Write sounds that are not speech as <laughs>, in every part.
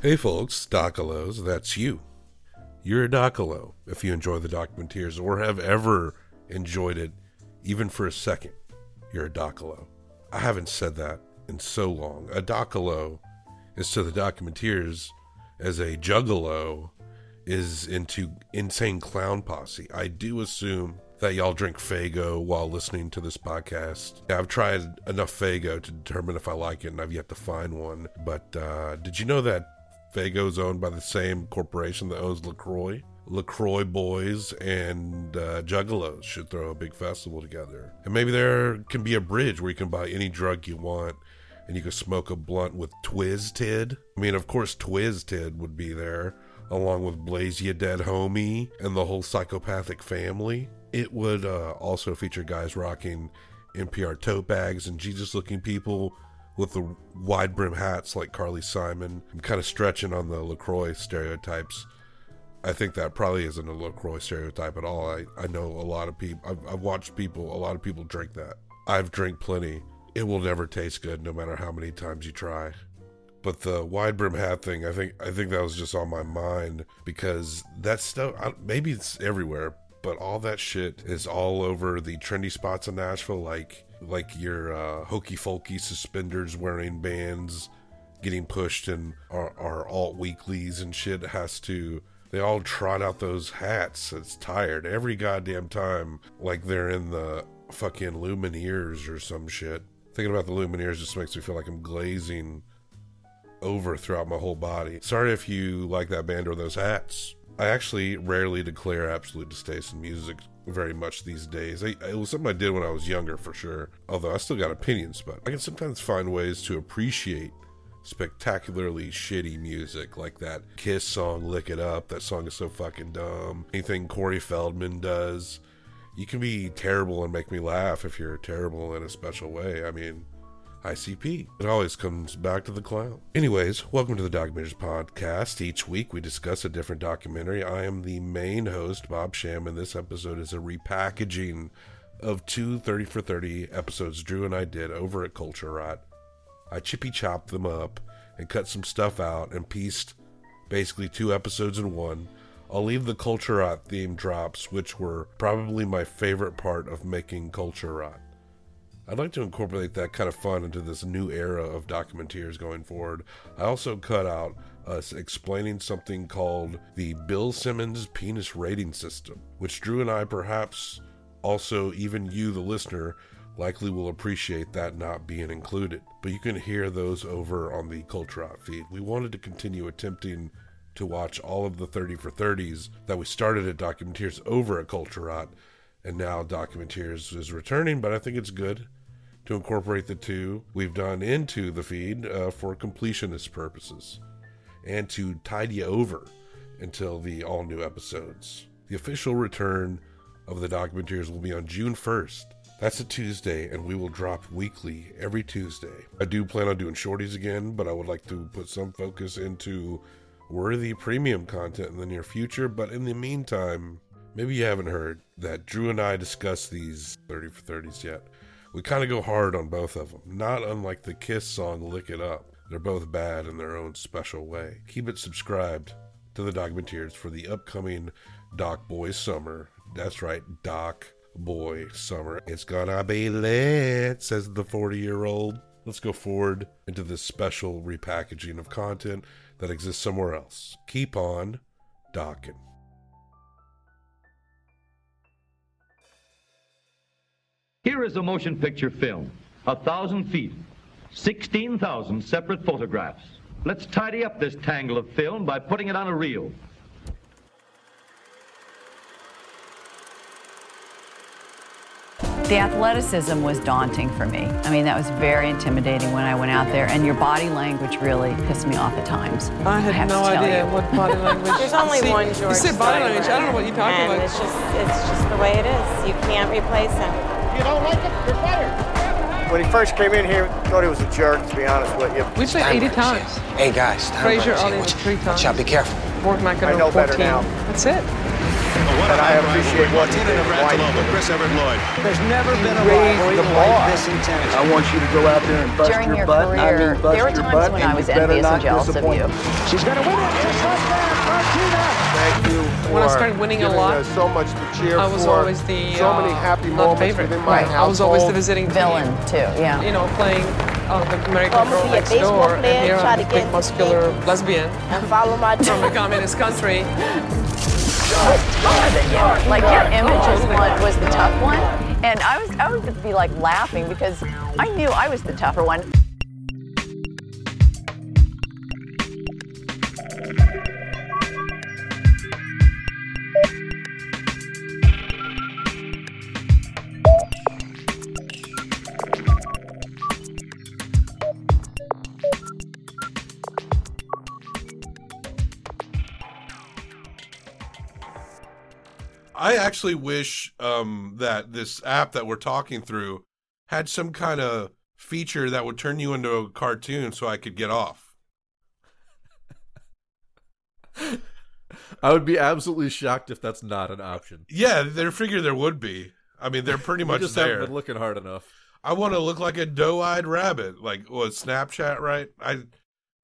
Hey folks, Docalos, that's you. You're a Docalo if you enjoy the Documenteers or have ever enjoyed it, even for a second. You're a Docalo. I haven't said that in so long. A Docalo is to the Documenteers as a Juggalo is into Insane Clown Posse. I do assume that y'all drink Faygo while listening to this podcast. I've tried enough Faygo to determine if I like it, and I've yet to find one. But uh, did you know that Faygo's owned by the same corporation that owns LaCroix? LaCroix boys and uh, Juggalos should throw a big festival together. And maybe there can be a bridge where you can buy any drug you want and you can smoke a blunt with Twiz I mean, of course, Twiz would be there, along with Blaze Ya Dead Homie and the whole psychopathic family. It would uh, also feature guys rocking NPR tote bags and Jesus looking people with the wide brim hats like Carly Simon. I'm kind of stretching on the LaCroix stereotypes. I think that probably isn't a LaCroix stereotype at all. I, I know a lot of people, I've, I've watched people, a lot of people drink that. I've drank plenty. It will never taste good no matter how many times you try. But the wide brim hat thing, I think, I think that was just on my mind because that stuff, maybe it's everywhere, but all that shit is all over the trendy spots in Nashville, like like your uh, hokey folky suspenders wearing bands getting pushed and our, our alt weeklies and shit has to they all trot out those hats. It's tired. Every goddamn time like they're in the fucking lumineers or some shit. Thinking about the lumineers just makes me feel like i'm glazing over throughout my whole body. Sorry if you like that band or those hats. I actually rarely declare absolute distaste in music very much these days. I, it was something I did when I was younger, for sure. Although I still got opinions, but I can sometimes find ways to appreciate spectacularly shitty music like that Kiss song "Lick It Up." That song is so fucking dumb. Anything Corey Feldman does, you can be terrible and make me laugh if you're terrible in a special way. I mean, ICP. It always comes back to the clown. Anyways, welcome to the Documenteers Podcast. Each week we discuss a different documentary. I am the main host, Bob Sham, and this episode is a repackaging of two 30 for 30 episodes Drew and I did over at Culture Rot. I chippy chopped them up and cut some stuff out and pieced basically two episodes in one. I'll leave the Culture Rot theme drops, which were probably my favorite part of making Culture Rot. I'd like to incorporate that kind of fun into this new era of documenteers going forward. I also cut out us explaining something called the Bill Simmons penis rating system, which Drew and I perhaps also even you the listener likely will appreciate that not being included. But you can hear those over on the Culture feed. We wanted to continue attempting to watch all of the 30 for 30s that we started at Documenteers over at Culture and now Documenteers is returning, but I think it's good to incorporate the two we've done into the feed uh, for completionist purposes and to tide you over until the all new episodes. The official return of the Documenteers will be on June 1st. That's a Tuesday, and we will drop weekly every Tuesday. I do plan on doing shorties again, but I would like to put some focus into worthy premium content in the near future. But in the meantime, maybe you haven't heard that Drew and I discussed these 30 for 30s yet. We kind of go hard on both of them, not unlike the Kiss song Lick It Up. They're both bad in their own special way. Keep it subscribed to the Documenteers for the upcoming Doc Boy Summer. That's right, Doc Boy Summer. It's gonna be lit, says the 40 year old. Let's go forward into this special repackaging of content that exists somewhere else. Keep on docking. Here is a motion picture film, a thousand feet, 16,000 separate photographs. Let's tidy up this tangle of film by putting it on a reel. The athleticism was daunting for me. I mean, that was very intimidating when I went out there, and your body language really pissed me off at times. I had I no idea you. what body <laughs> language. There's only See, one George. You said body Steinbrenner, language. I don't know what you're talking and about. It's just, it's just the way it is. You can't replace him. You don't like it, you're fired. When he first came in here, thought he was a jerk, to be honest with you. We said 80 times. Hey guys, Frazier Steinbrenner's only here. was Watch- three Watch out, be careful. Fort I Mackinac know 14. better now. That's it. One and I appreciate what he Martina did. Why he did. Chris Evert Lloyd. There's never been a raised rivalry the like bar. this intense. I want you to go out there and bust During your, your butt. I career, mean, bust there were times butt, when I was envious and jealous of you. She's going to win it just like that. Martina. Thank you When I started winning a lot, so much to cheer I was for. always the so many uh, happy not moments favorite. within my Right. I was always the visiting Villain too, yeah. You know, playing uh, the American Well, I'm girl gonna be a next door, player, and here I'm to a big muscular lesbian And follow my <laughs> from a communist country. Like your image was one was the tough one, and I was I would be like laughing because I knew I was the tougher one. Actually wish um, that this app that we're talking through had some kind of feature that would turn you into a cartoon so I could get off. I would be absolutely shocked if that's not an option. Yeah, they figure there would be. I mean, they're pretty much just there. haven't been looking hard enough. I want to look like a doe-eyed rabbit, like was Snapchat, right? I,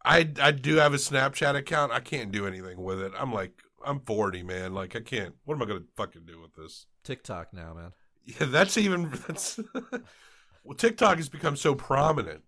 I, I do have a Snapchat account. I can't do anything with it. I'm like, I'm 40, man. Like, I can't. What am I gonna fucking do with this? TikTok now, man. Yeah, that's even that's. <laughs> well, TikTok has become so prominent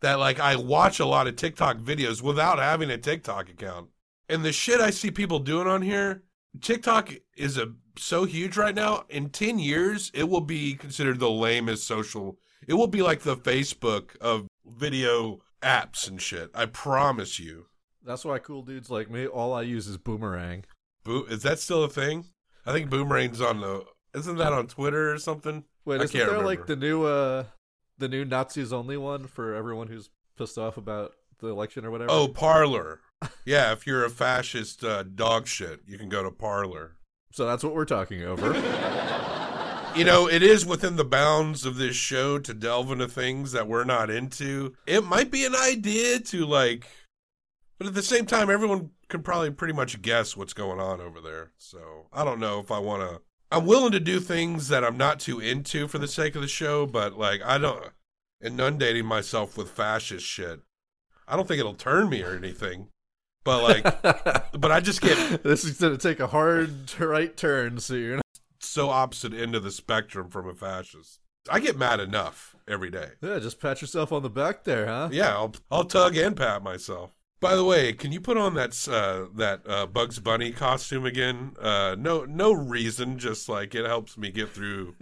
that like I watch a lot of TikTok videos without having a TikTok account, and the shit I see people doing on here, TikTok is a so huge right now. In ten years, it will be considered the lamest social. It will be like the Facebook of video apps and shit. I promise you. That's why cool dudes like me, all I use is Boomerang. Boo, is that still a thing? I think Boomerang's on the. Isn't that on Twitter or something? Wait, I isn't can't there remember. like the new uh the new Nazis only one for everyone who's pissed off about the election or whatever? Oh, Parler. Yeah, if you're a fascist uh, dog shit, you can go to Parler. So that's what we're talking over. <laughs> You know, it is within the bounds of this show to delve into things that we're not into. It might be an idea to like, but at the same time, everyone can probably pretty much guess what's going on over there. So I don't know if I want to. I'm willing to do things that I'm not too into for the sake of the show, but like I don't inundating myself with fascist shit. I don't think it'll turn me or anything. But like, <laughs> but I just get this is gonna take a hard right turn soon. <laughs> so opposite end of the spectrum from a fascist. I get mad enough every day. Yeah, just pat yourself on the back there, huh? Yeah, I'll I'll tug and pat myself. By the way, can you put on that uh, that uh, Bugs Bunny costume again? Uh, no no reason, just like it helps me get through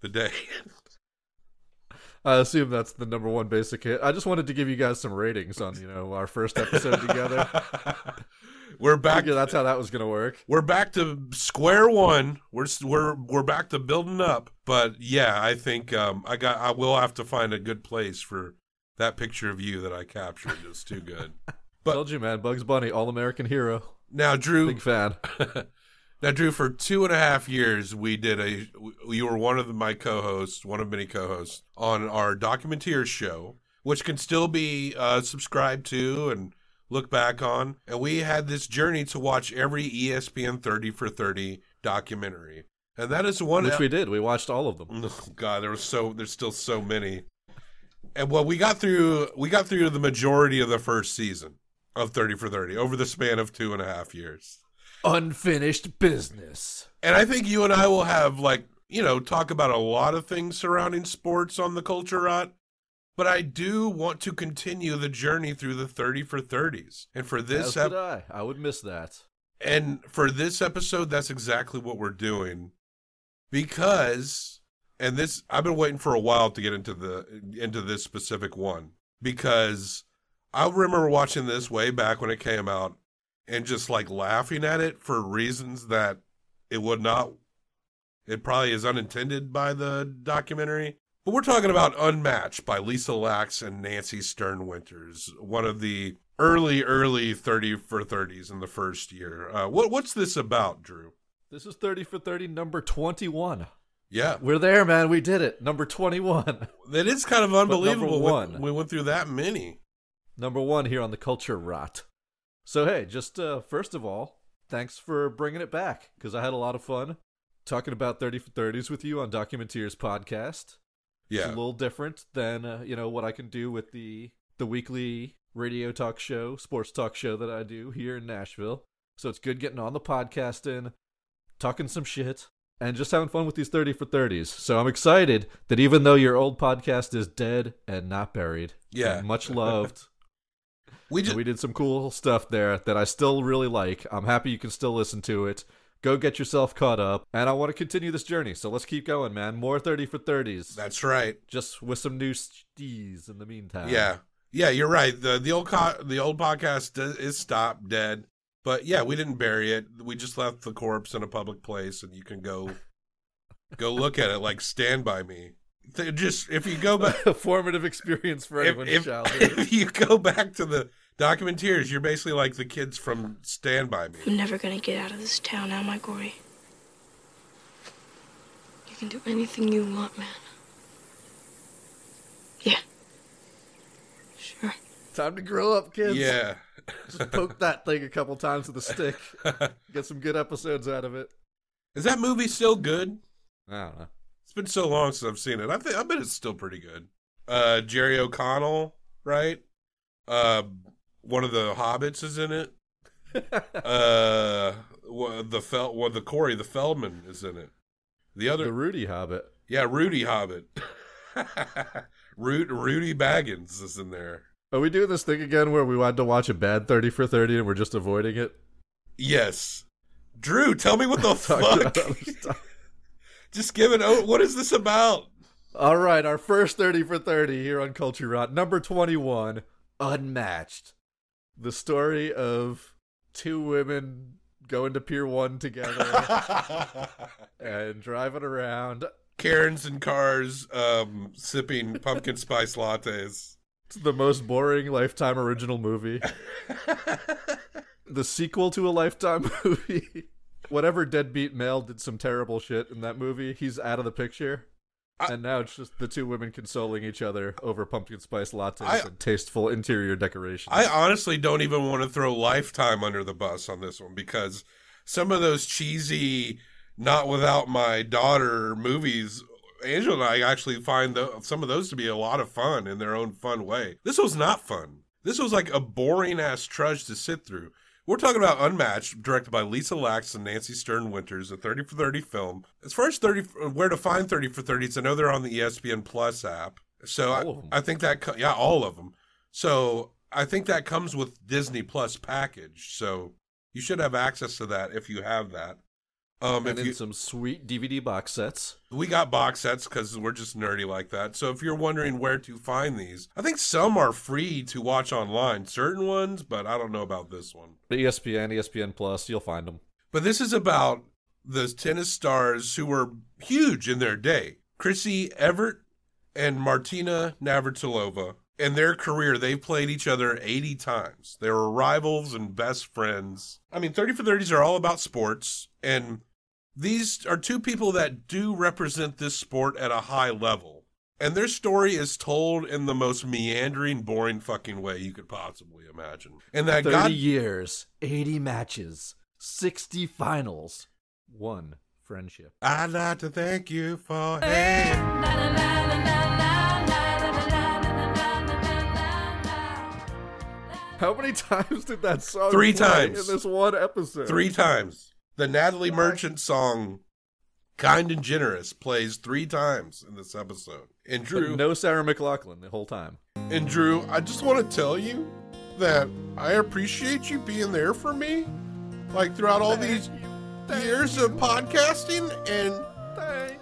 the day. <laughs> I assume that's the number one basic hit. I just wanted to give you guys some ratings on, you know, our first episode together. <laughs> We're back. That's how that was gonna work. We're back to square one. We're we're we're back to building up. But yeah, I think um, I got. I will have to find a good place for that picture of you that I captured. is too good. <laughs> But Told you, man. Bugs Bunny, all American hero. now, Drew, Big fan. <laughs> <laughs> now, Drew, for two and a half years, we did a. You were one of the, my co-hosts, one of many co-hosts on our Documenteers show, which can still be uh, subscribed to and look back on. And we had this journey to watch every ESPN 30 for 30 documentary, and that is one. Of which we did. We watched all of them. Oh, God, there was so there's still so many. And well, we got through we got through the majority of the first season of 30 for 30 over the span of two and a half years. Unfinished business. And I think you and I will have like, you know, talk about a lot of things surrounding sports on the culture rot. But I do want to continue the journey through the 30 for 30s. And for this As ep- I. I would miss that. and for this episode, that's exactly what we're doing. Because and this I've been waiting for a while to get into the into this specific one. Because I remember watching this way back when it came out and just like laughing at it for reasons that it would not it probably is unintended by the documentary. But we're talking about Unmatched by Lisa Lax and Nancy Stern Winters, one of the early, early 30 for 30s in the first year. Uh, what What's this about, Drew? This is 30 for 30, number 21. Yeah. We're there, man. We did it. Number 21. <laughs> It is kind of unbelievable. We- one. We went through that many. Number one here on the culture rot. So, hey, just uh, first of all, thanks for bringing it back because I had a lot of fun talking about 30 for 30s with you on Documenteers podcast. It's Yeah. a little different than uh, you know what I can do with the the weekly radio talk show, sports talk show that I do here in Nashville. So it's good getting on the podcast in, talking some shit, and just having fun with these 30 for 30s. So I'm excited that even though your old podcast is dead and not buried, Yeah. much loved, <laughs> We just we did some cool stuff there that I still really like. I'm happy you can still listen to it. Go get yourself caught up, and I want to continue this journey. So let's keep going, man. More 30 for 30s. that's right. just with some new stees in the meantime. Yeah, yeah, you're right. the the old co- the old podcast is stopped dead, but yeah, we didn't bury it. We just left the corpse in a public place, and you can go go look at it. Like Stand by Me. Th- Just if you go back, <laughs> a formative experience for if, if, if <laughs> you go back to the documenteers, you're basically like the kids from Stand by Me. I'm never gonna get out of this town, am I, Gordie? You can do anything you want, man. Yeah. Sure. Time to grow up, kids. Yeah, Just poke that thing a couple times with a stick. <laughs> Get some good episodes out of it. is that movie still good? I don't know. It's been so long since I've seen it. I think I bet it's still pretty good. Uh, Jerry O'Connell, right? Uh, one of the hobbits is in it. <laughs> uh, the Fel, well, the Corey, the Feldman is in it. The other, The Rudy Hobbit. yeah, Rudy Hobbit. <laughs> Root, Rudy Baggins is in there. Are we doing this thing again where we wanted to watch a bad 30 for 30 and we're just avoiding it? Yes, Drew, tell me what the <laughs> fuck. about other stuff. <laughs> Just give it. Oh, what is this about? All right, our first 30 for 30 here on Culture Rot. Number 21, Unmatched. The story of two women going to Pier 1 together <laughs> and driving around. Karens in cars, um, sipping pumpkin spice lattes. It's the most boring Lifetime original movie. the sequel to a Lifetime <laughs> movie. Whatever deadbeat male did some terrible shit in that movie, he's out of the picture. I- and now it's just the two women consoling each other over pumpkin spice lattes I- and tasteful interior decorations. I honestly don't even want to throw Lifetime under the bus on this one because some of those cheesy, not without my daughter movies, Angela and I actually find tho- some of those to be a lot of fun in their own fun way. This was not fun. This was like a boring ass trudge to sit through. We're talking about Unmatched, directed by Lisa Lax and Nancy Stern Winters, a 30 for 30 film. As far as 30, where to find 30 for 30s, I know they're on the ESPN Plus app. So All of 'em. I, I think that, co- yeah, all of them. So I think that comes with Disney Plus package. So you should have access to that if you have that. Um, and in you, some sweet DVD box sets. we got box sets because we're just nerdy like that. So if you're wondering where to find these, I think some are free to watch online. Certain ones, but I don't know about this one. The ESPN, ESPN Plus, you'll find them. But this is about the tennis stars who were huge in their day. Chrissy Evert and Martina Navratilova. In their career, they played each other 80 times. They were rivals and best friends. I mean, 30 for 30s are all about sports, and these are two people that do represent this sport at a high level. And their story is told in the most meandering, boring fucking way you could possibly imagine. And that 30 God years, 80 matches, 60 finals, one friendship. I'd like to thank you for hey. How many <laughs> times did that song Three times. in this one episode? three times. The Natalie Merchant song Kind and Generous plays three times in this episode. And But Drew, no Sarah McLachlan the whole time. and Drew, I just want to tell you that I appreciate you being there for me like throughout all these years of podcasting and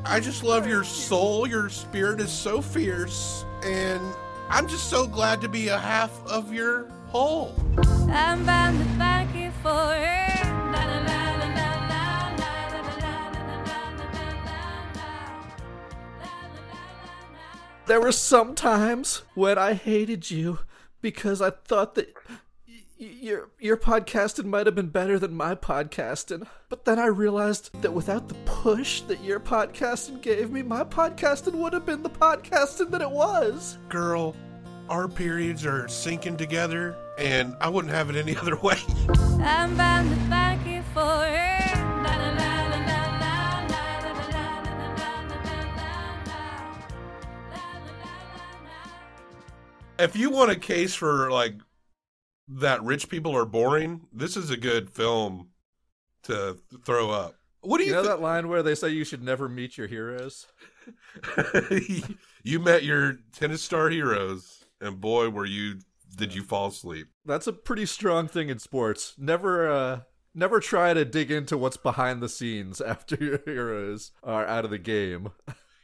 I just love your soul. Your spirit is so fierce and I'm just so glad to be a half of your whole. I'm bound to thank you for it. There were some times when I hated you because I thought that y- y- your your podcasting might have been better than my podcasting. But then I realized that without the push that your podcasting gave me, my podcasting would have been the podcasting that it was. Girl, our periods are sinking together and I wouldn't have it any <laughs> other way. I'm bound to thank you for her. La, If you want a case for like that rich people are boring, this is a good film to throw up. What do You you, know thi- that line where they say you should never meet your heroes? <laughs> you met your tennis star heroes, and boy, were you did you fall asleep? That's a pretty strong thing in sports. Never uh never try to dig into what's behind the scenes <laughs> after your heroes are out of the game.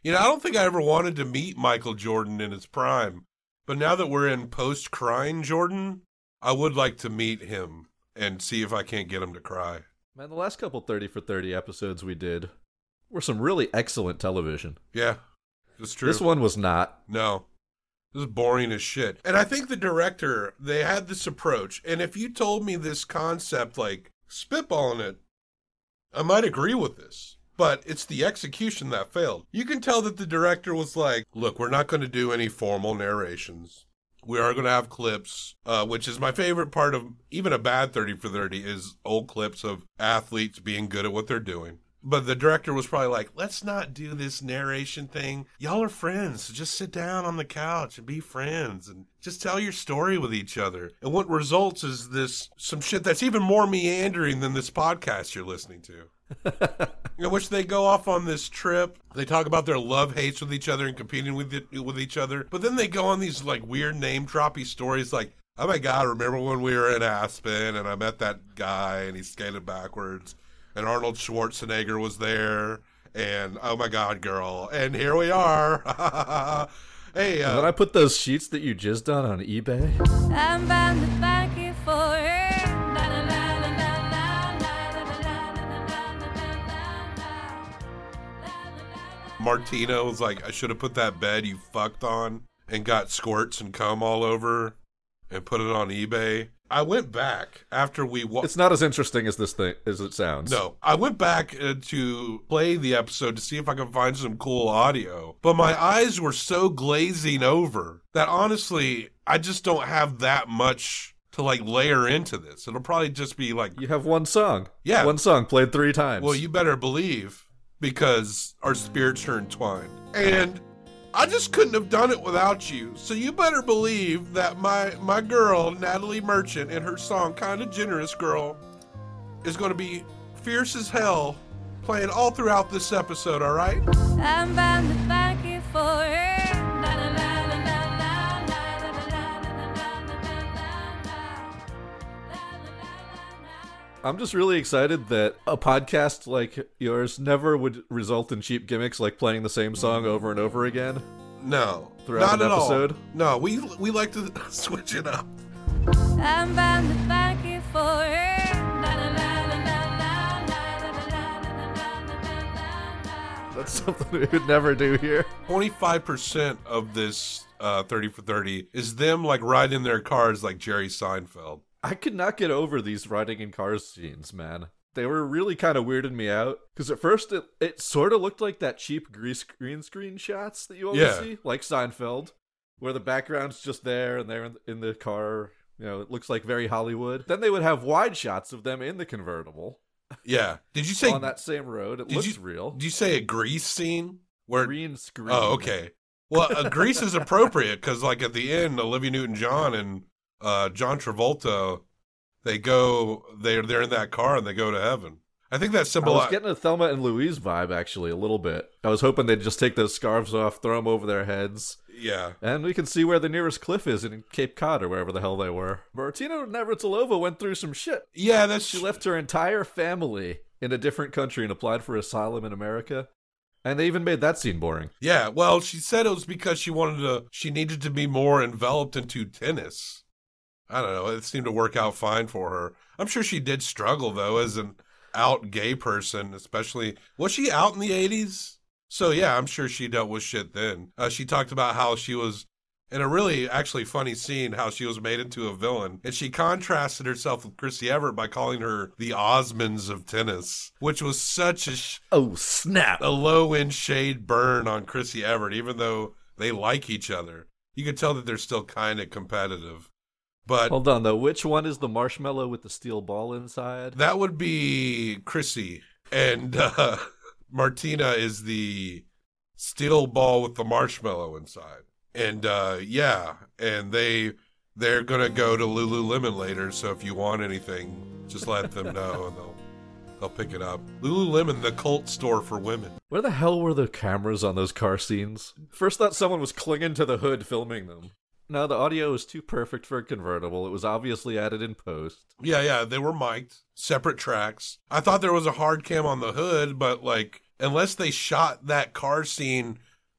You know, I don't think I ever wanted to meet Michael Jordan in his prime, but now that we're in post crying Jordan, I would like to meet him and see if I can't get him to cry. Man, the last couple 30 for 30 episodes we did were some really excellent television. Yeah, it's true. This one was not. No. This is boring as shit. And I think the director, they had this approach. And if you told me this concept, like spitballing it, I might agree with this. But it's the execution that failed. You can tell that the director was like, look, we're not going to do any formal narrations. We are going to have clips, uh, which is my favorite part of even a bad 30 for 30 is old clips of athletes being good at what they're doing. But the director was probably like, let's not do this narration thing. Y'all are friends. So just sit down on the couch and be friends and just tell your story with each other. And what results is this some shit that's even more meandering than this podcast you're listening to. In which they go off on this trip. They talk about their love hates with each other and competing with it, with each other. But then they go on these like weird name droppy stories like, "Oh my god, remember when we were in Aspen and I met that guy and he skated backwards and Arnold Schwarzenegger was there and oh my god, girl, and here we are." <laughs> hey, And then uh, I put those sheets that you jizzed on on eBay. Martino was like, "I should have put that bed you fucked on and got squirts and cum all over and put it on eBay." I went back after we wa- It's not as interesting as this thing as it sounds. No, I went back uh, to play the episode to see if I could find some cool audio, but my eyes were so glazing over that honestly, I just don't have that much to like layer into this. It'll probably just be like, You have one song. Yeah. One song played three times. well, you better believe because our spirits are entwined. And I just couldn't have done it without you. So you better believe that my my girl Natalie Merchant and her song "Kind of Generous Girl" is going to be fierce as hell, playing all throughout this episode. All right? I'm bound to thank you for her. I'm just really excited that a podcast like yours never would result in cheap gimmicks like playing the same song over and over again. No, throughout not an at episode. All. No, we we like to switch it up. I'm bound to for That's something we would never do here. 25% of this uh, 30 for 30 is them like riding their cars like Jerry Seinfeld. I could not get over these riding in cars scenes, man. They were really kind of weirding me out because at first it, it sort of looked like that cheap grease green screen shots that you always Yeah. see, like Seinfeld, where the background's just there and they're in, the car. You know, it looks like very Hollywood. Then they would have wide shots of them in the convertible Yeah. Did you say on that same road. It looks you- real. Did you say a grease scene where? Green screen. Oh, okay. Well, a grease is appropriate because, like, at the end, Olivia Newton-John and uh, John Travolta, they go. They're they're in that car and they go to heaven. I think that I was symbolizes. getting a Thelma and Louise vibe actually a little bit. I was hoping they'd just take those scarves off, throw them over their heads, Yeah. and we can see where the nearest cliff is in Cape Cod or wherever the hell they were. Martina Navratilova went through some shit. Yeah, that's She left her entire family in a different country and applied for asylum in America. And they even made that scene boring. Yeah, well, she said it was because she wanted to. She needed to be more enveloped into tennis. I don't know. It seemed to work out fine for her. I'm sure she did struggle though, as an out gay person, especially. Was she out in the '80s? So yeah, I'm sure she dealt with shit then. Uh, she talked about how she was in a really actually funny scene, how she was made into a villain, and she contrasted herself with Chrissy Evert by calling her the Osmonds of tennis, which was such a sh- Oh, snap. a low end shade burn on Chrissy Evert, even though they like each other. You could tell that they're still kind of competitive. But Hold on though, which one is the marshmallow with the steel ball inside? that would be Chrissy, and uh, <laughs> Martina is the steel ball with the marshmallow inside. And uh, yeah, and they they're gonna go to Lululemon later. So if you want anything, just let them know, and they'll they'll pick it up. Lululemon, the cult store for women. Where the hell were the cameras on those car scenes? First thought someone was clinging to the hood filming them. No, the audio was too perfect for a convertible. It was obviously added in post. Yeah, yeah, they were mic'd, separate tracks. I thought there was a hard cam on the hood, but like, unless they shot that car scene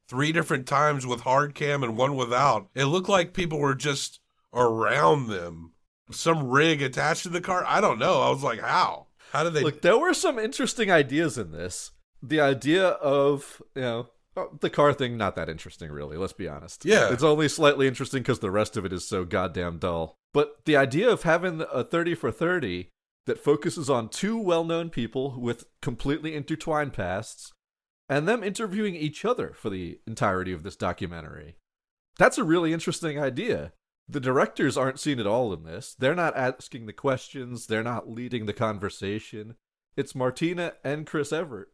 three different times with hard cam and one without, it looked like people were just around them. Some rig attached to the car. I don't know. I was like, how? How did they? Look, there were some interesting ideas in this. The idea of, you know, Oh, the car thing, not that interesting, really. Let's be honest. Yeah. It's only slightly interesting because the rest of it is so goddamn dull. But the idea of having a 30 for 30 that focuses on two well known people with completely intertwined pasts and them interviewing each other for the entirety of this documentary. That's a really interesting idea. The directors aren't seen at all in this. They're not asking the questions, they're not leading the conversation. It's Martina and Chris Evert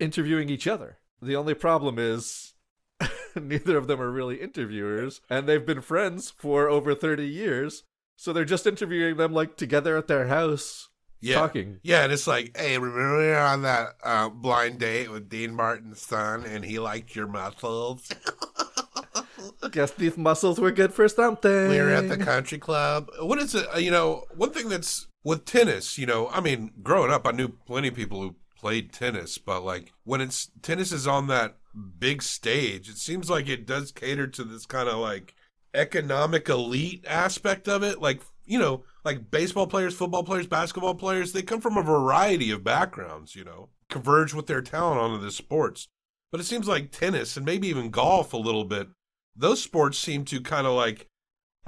interviewing each other. The only problem is <laughs> neither of them are really interviewers, and they've been friends for over 30 years, so they're just interviewing them like together at their house, yeah. talking. Yeah, and it's like, hey, remember we were on that uh, blind date with Dean Martin's son, and he liked your muscles. <laughs> Guess these muscles were good for something. We were at the country club. What is it? uh, You know, one thing that's with tennis, you know, I mean, growing up, I knew plenty of people who played tennis, but like when it's tennis is on that big stage, it seems like it does cater to this kind of like economic elite aspect of it. Like, you know, like baseball players, football players, basketball players, they come from a variety of backgrounds, you know, converge with their talent onto the sports. But it seems like tennis and maybe even golf a little bit, those sports seem to kind of like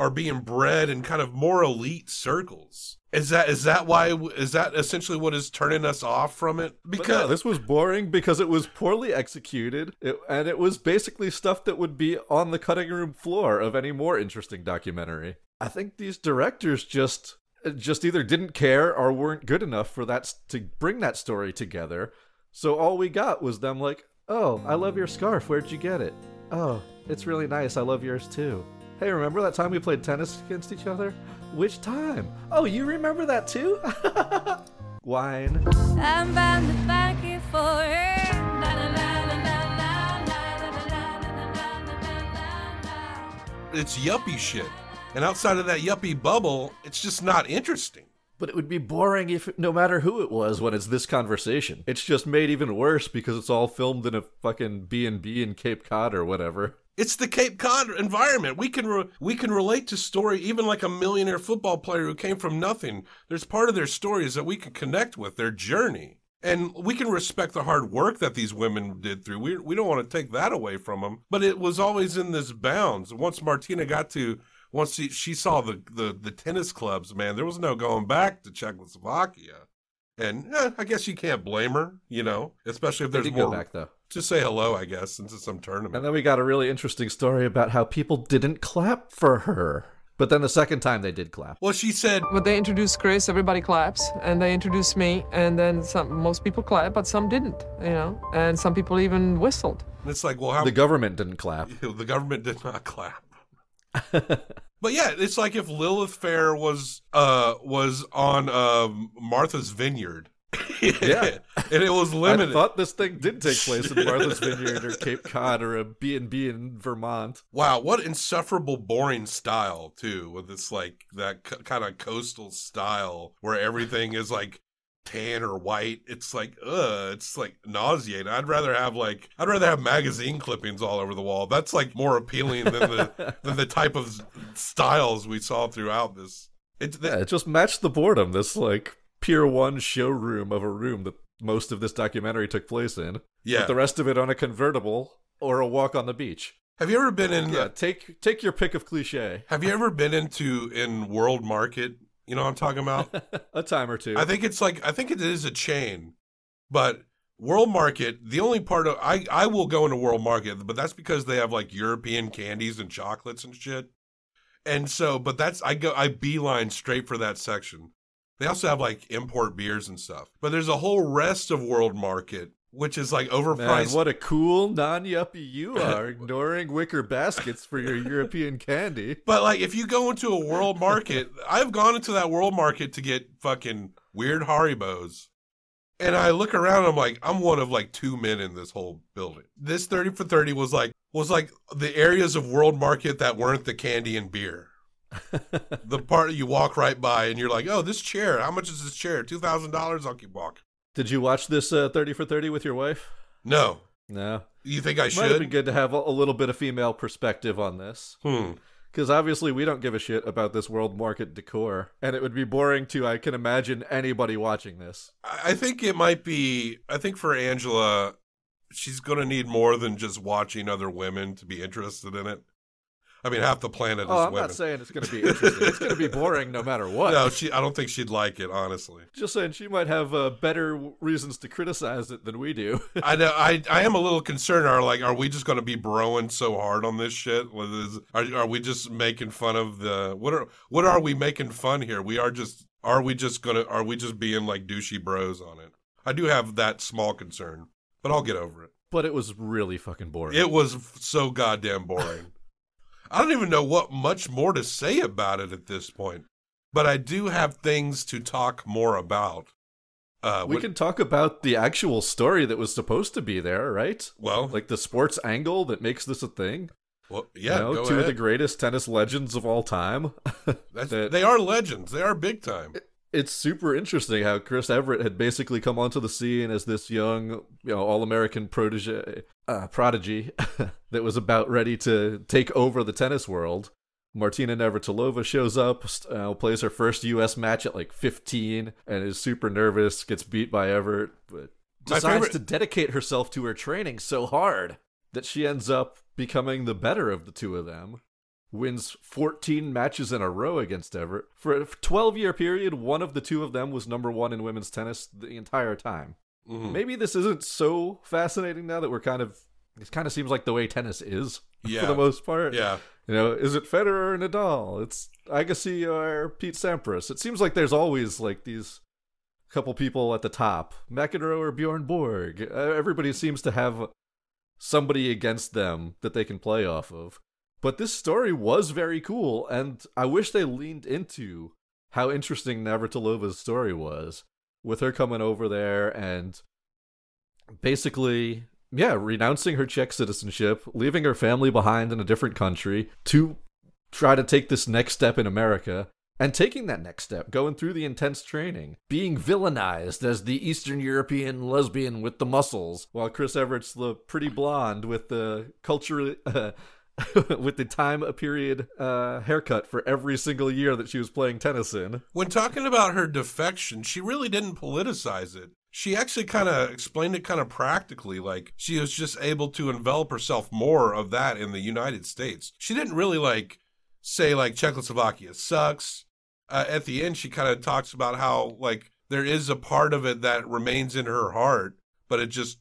are being bred in kind of more elite circles. Is that is that why is that essentially what is turning us off from it? Because no, this was boring because it was poorly executed, it, and it was basically stuff that would be on the cutting room floor of any more interesting documentary. I think these directors just just either didn't care or weren't good enough for that to bring that story together. So all we got was them like, "Oh, I love your scarf. Where'd you get it? Oh, it's really nice. I love yours too." Hey, remember that time we played tennis against each other? Which time? Oh, you remember that too? Wine. I'm bound to thank you for it. It's yuppie shit. And outside of that yuppie bubble, it's just not interesting. But it would be boring if no matter who it was when it's this conversation. It's just made even worse because it's all filmed in a fucking B&B in Cape Cod or whatever. It's the Cape Cod environment. We can re- we can relate to story even like a millionaire football player who came from nothing. There's part of their stories that we can connect with, their journey. And we can respect the hard work that these women did through. We we don't want to take that away from them, but it was always in this bounds. Once Martina got to once she, she saw the, the the tennis clubs, man, there was no going back to Czechoslovakia. And eh, I guess you can't blame her, you know, especially if there's more go back though. To say hello, I guess, into some tournament. And then we got a really interesting story about how people didn't clap for her. But then the second time they did clap. Well, she said, When they introduced Chris, everybody claps, and they introduced me, and then some. Most people clapped, but some didn't, you know, and some people even whistled. and it's like, well, how The government didn't clap. <laughs> the government did not clap. <laughs> but yeah, it's like if Lilith Fair was uh was on um Martha's Vineyard. <laughs> Yeah. <laughs> and it was limited. I thought this thing did take place in <laughs> Martha's Vineyard or Cape Cod or a B&B in Vermont. Wow, what insufferable boring style too, with this like that c- kind of coastal style where everything is like tan or white. It's like ugh, it's like nauseating. I'd rather have like I'd rather have magazine clippings all over the wall. That's like more appealing than the than the type of styles we saw throughout this. It's Yeah, it just matched the boredom. This like Pier One showroom of a room that most of this documentary took place in. Yeah. With the rest of it on a convertible or a walk on the beach. Have you ever been uh, in? Yeah, take take your pick of cliche. Have you ever been into in World Market? You know what I'm talking about? <laughs> a time or two. I think it's like I think it is a chain, but World Market. The only part of I I will go into World Market, but that's because they have like European candies and chocolates and shit. And so, but that's I go I beeline straight for that section. They also have like import beers and stuff. But there's a whole rest of world market which is like Man, overpriced. what a cool non-yuppie you <laughs> are, ignoring wicker baskets for your European candy. <laughs> But like, if you go into a world market, I've gone into that world market to get fucking weird Haribos, and I look around. I'm like, I'm one of like two men in this whole building. This thirty for thirty was like was like the areas of world market that weren't the candy and beer. The part you walk right by and you're like, oh, this chair. How much is this chair? Two thousand dollars. I'll keep walking. Did you watch this uh, 30 for 30 with your wife? No. No. You think I Might have should? been good to have a, a little bit of female perspective on this. Hmm. Because obviously we don't give a shit about this world market decor, and it would be boring to, I can imagine, anybody watching this. I I think it might be. I think for Angela, she's going to need more than just watching other women to be interested in it. I mean, half the planet is Oh, I'm women. not saying it's going to be interesting. it's going to be <laughs> boring no matter what. No, she. I don't think she'd like it. Honestly, Just saying she might have uh, better reasons to criticize it than we do. <laughs> I know. I I am a little concerned. Are like, are we just going to be broing so hard on this shit? Is- Are are we just making fun of the what are what are we making fun here? We are just. Are we just gonna? Are we just being like douchey bros on it? I do have that small concern, but I'll get over it. but it was really fucking boring. It was so goddamn boring. I don't even know what much more to say about it at this point. But I do have things to talk more about. Uh, we what- can talk about the actual story that was supposed to be there, right? well, Like the sports angle that makes this a thing. well, yeah, you know, two of the greatest tennis legends of all time. <laughs> That's, that- they are legends. They are big time. It's super interesting how Chris Evert had basically come onto the scene as this young, you know, all-American protege, uh, prodigy <laughs> that was about ready to take over the tennis world. Martina Navratilova shows up, uh, plays her first U.S. match at like 15, and is super nervous. Gets beat by Evert, but decides favorite- to dedicate herself to her training so hard that she ends up becoming the better of the two of them wins 14 matches in a row against Evert. For a 12 year period, one of the two of them was number one in women's tennis the entire time. Mhm. Maybe this isn't so fascinating now that we're kind of. It kind of seems like the way tennis is Yeah. <laughs> for the most part. Yeah. You know, is it Federer or Nadal? It's Agassi or Pete Sampras. It seems like there's always like these couple people at the top, McEnroe or Bjorn Borg. Everybody seems to have somebody against them that they can play off of. But this story was very cool, and I wish they leaned into how interesting Navratilova's story was, with her coming over there and basically, yeah, renouncing her Czech citizenship, leaving her family behind in a different country to try to take this next step in America. And taking that next step, going through the intense training, being villainized as the Eastern European lesbian with the muscles, while Chris Evert's the pretty blonde with the culture, <laughs> uh, <laughs> with the time period uh, haircut for every single year that she was playing tennis in. When talking about her defection, she really didn't politicize it. She actually kind of explained it kind of practically, like she was just able to envelop herself more of that in the United States. She didn't really like say like Czechoslovakia sucks. Uh, at the end, she kind of talks about how like there is a part of it that remains in her heart, but it just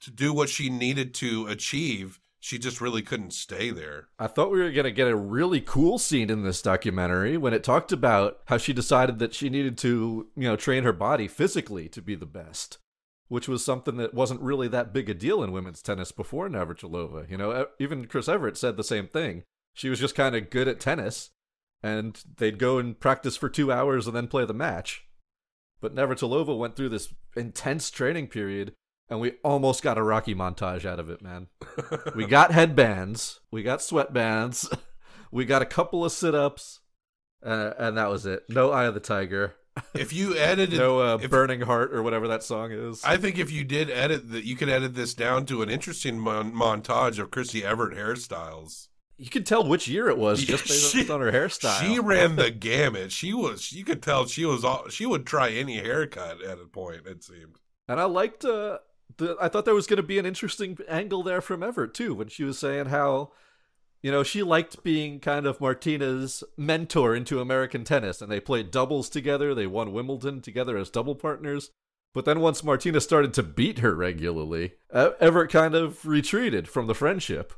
to do what she needed to achieve, she just really couldn't stay there. I thought we were going to get a really cool scene in this documentary when it talked about how she decided that she needed to, you know, train her body physically to be the best, which was something that wasn't really that big a deal in women's tennis before Navratilova. You know, even Chris Evert said the same thing. She was just kind of good at tennis, and they'd go and practice for two hours and then play the match. But Navratilova went through this intense training period, and we almost got a Rocky montage out of it, man. we got headbands, we got sweatbands, <laughs> we got a couple of sit-ups, uh, and that was it. No Eye of the Tiger, If you edited, no uh, if- Burning Heart or whatever that song is. I think if you did edit that, you could edit this down to an interesting mon- montage of Chrissy Evert hairstyles. you could tell which year it was <laughs> just based She- on her hairstyle. She ran the gamut. She was. You could tell she was. All, she would try any haircut at a point. It seemed. And I liked uh the I thought there was gonna be an interesting angle there from Evert too, when she was saying how you know, she liked being kind of Martina's mentor into American tennis, and they played doubles together. They won Wimbledon together as double partners. But then once Martina started to beat her regularly, Evert kind of retreated from the friendship.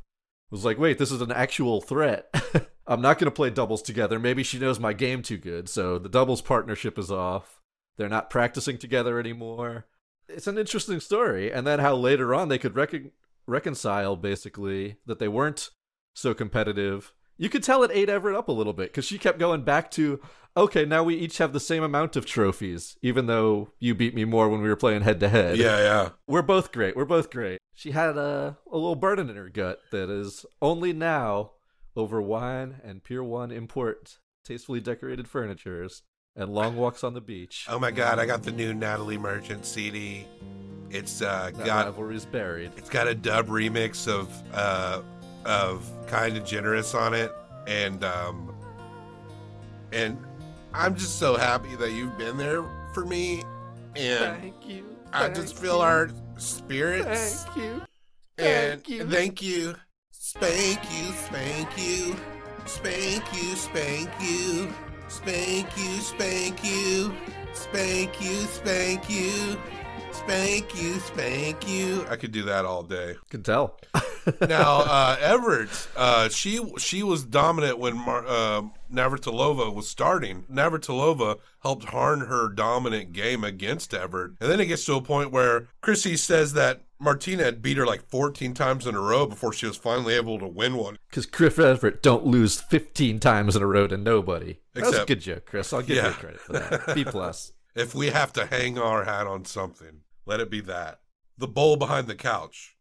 was like, wait, this is an actual threat. <laughs> I'm not going to play doubles together. Maybe she knows my game too good. So the doubles partnership is off. They're not practicing together anymore. It's an interesting story. And then how later on they could recon- reconcile, basically, that they weren't so competitive. You could tell it ate Evert up a little bit because she kept going back to, okay, now we each have the same amount of trophies, even though you beat me more when we were playing head to head. Yeah, yeah. We're both great. We're both great. She had a, a little burden in her gut that is only now over wine and Pier 1 import tastefully decorated furnitures and long walks on the beach. Oh my god, I got the new Natalie Merchant CD. It's uh, That got rivalry's buried. it's got a dub remix of uh, of Kind & Generous on it, and um, and I'm just so happy that you've been there for me, and Thank you. I just feel our spirits. Thank you. And Thank you. thank you. Spank you, spank you. Spank you, spank you. Spank you, spank you. Spank you, spank you. Spank you, spank you. I could do that all day. Can tell. <laughs> Now, uh, Evert, uh, she she was dominant when Mar- uh, Navratilova was starting. Navratilova helped harn her dominant game against Evert, and then it gets to a point where Chrissy says that Martina had beat her like 14 times in a row before she was finally able to win one. Because Chris Evert don't lose 15 times in a row to nobody. That's a good joke, Chris. I'll give Yeah. you credit for that. B plus. <laughs> If we have to hang our hat on something, let it be that. The bowl behind the couch.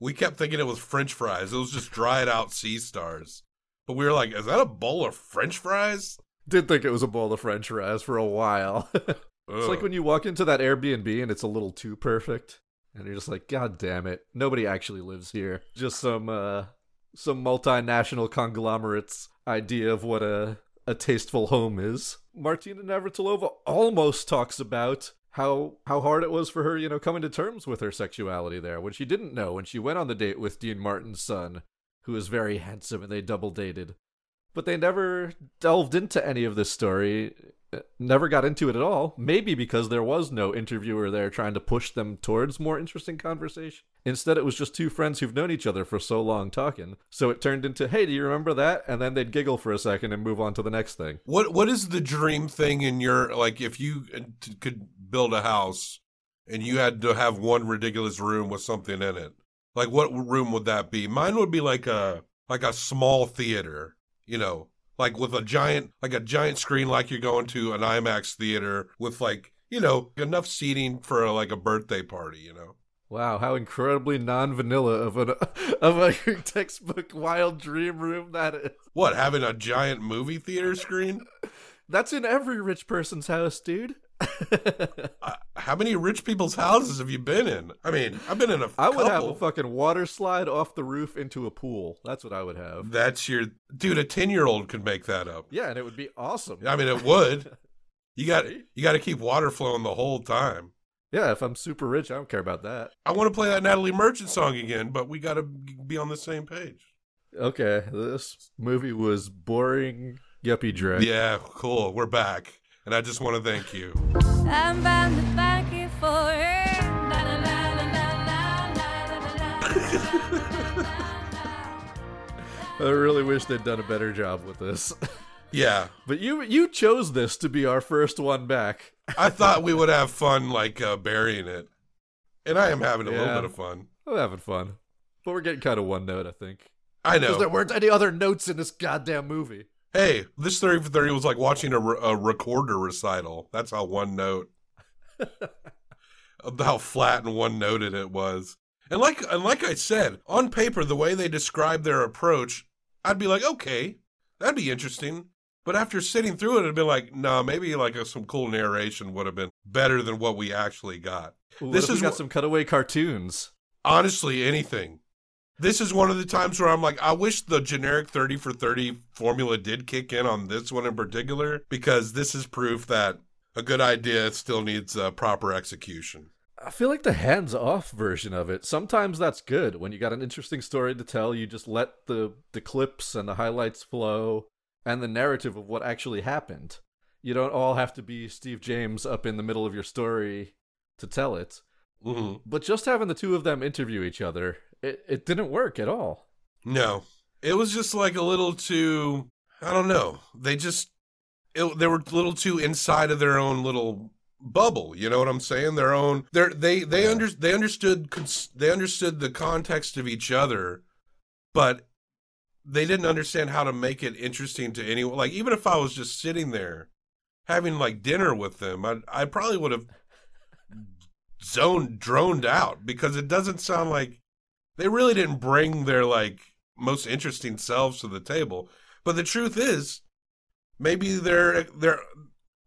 We kept thinking it was French fries. It was just dried out sea stars. But we were like, is that a bowl of French fries? Did think it was a bowl of French fries for a while. <laughs> it's like when you walk into that Airbnb and it's a little too perfect, and you're just like, God damn it, nobody actually lives here. Just some uh, some multinational conglomerates idea of what a a tasteful home is. Martina Navratilova almost talks about how how hard it was for her, you know, coming to terms with her sexuality there when she didn't know when she went on the date with Dean Martin's son, who was very handsome and they double dated. But they never delved into any of this story, never got into it at all. Maybe because there was no interviewer there trying to push them towards more interesting conversation. Instead, it was just two friends who've known each other for so long talking. So it turned into, hey, do you remember that? And then they'd giggle for a second and move on to the next thing. What what is the dream thing in your like if you could build a house and you had to have one ridiculous room with something in it? Like what room would that be? Mine would be like a like a small theater, you know, like with a giant like a giant screen like you're going to an IMAX theater with like, you know, enough seating for a, like a birthday party, you know. Wow, how incredibly non-vanilla of an <laughs> of a <laughs> textbook wild dream room that is. What, having a giant movie theater screen? <laughs> That's in every rich person's house, dude. <laughs> Uh, How many rich people's houses have you been in? I mean, I've been in a I would have a fucking water slide off the roof into a pool. That's what I would have. That's your dude. A ten year old could make that up. Yeah, and it would be awesome. I mean, it would. <laughs> You got you got to keep water flowing the whole time. Yeah, if I'm super rich, I don't care about that. I want to play that Natalie Merchant song again, but we got to be on the same page. Okay, this movie was boring yuppie drag. Yeah, cool. We're back, and I just want to thank you. I'm bound to thank you for it. I really wish they'd done a better job with this. Yeah, but you you chose this to be our first one back. I thought we would have fun like uh, burying it, and I am having a yeah, little bit of fun. I'm having fun, but we're getting kind of one note, I think. I know. Because there weren't any other notes in this goddamn movie. Hey, this thirty for thirty was like watching a, re- a recorder recital. That's how one note, how flat and one noted it was. And like and like I said, on paper, the way they described their approach, I'd be like, okay, that'd be interesting. But after sitting through it, it'd be like, nah, maybe like a, some cool narration would have been better than what we actually got. This is got wh- some cutaway cartoons. honestly anything. This is one of the times where I'm like, I wish the generic 30 for 30 formula did kick in on this one in particular, because this is proof that a good idea still needs uh, proper execution. I feel like the hands off version of it. Sometimes that's good. When you got an interesting story to tell, you just let the the clips and the highlights flow and the narrative of what actually happened. You don't all have to be Steve James up in the middle of your story to tell it. hmm But just having the two of them interview each other, it, it didn't work at all. No, It was just like a little too. I don't know. They just it, they were a little too inside of their own little bubble. You know what I'm saying? Their own. They they they under they understood they understood the context of each other, but they didn't understand how to make it interesting to anyone. Like even if I was just sitting there having like dinner with them, I I probably would have <laughs> zoned droned out because it doesn't sound like they really didn't bring their like most interesting selves to the table. But the truth is, maybe their their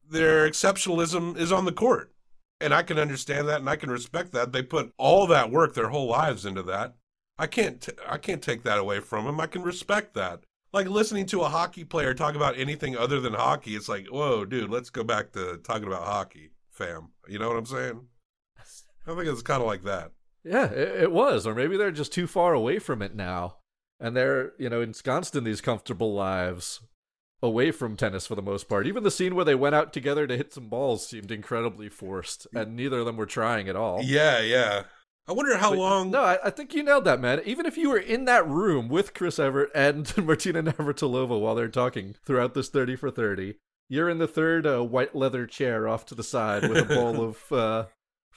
their exceptionalism is on the court. And I can understand that and I can respect that. They put all that work their whole lives into that. I can't t- I can't take that away from them. I can respect that. Like listening to a hockey player talk about anything other than hockey, it's like, "Whoa, dude, let's go back to talking about hockey, fam." You know what I'm saying? I think it's kind of like that. Yeah, it, it was. Or maybe they're just too far away from it now. And they're, you know, ensconced in these comfortable lives away from tennis for the most part. Even the scene where they went out together to hit some balls seemed incredibly forced, and neither of them were trying at all. Yeah, yeah. I wonder how But- long. No, I, I think you nailed that, man. Even if you were in that room with Chris Evert and <laughs> Martina Navratilova while they're talking throughout this 30 for 30, you're in the third uh, white leather chair off to the side with a bowl <laughs> of uh,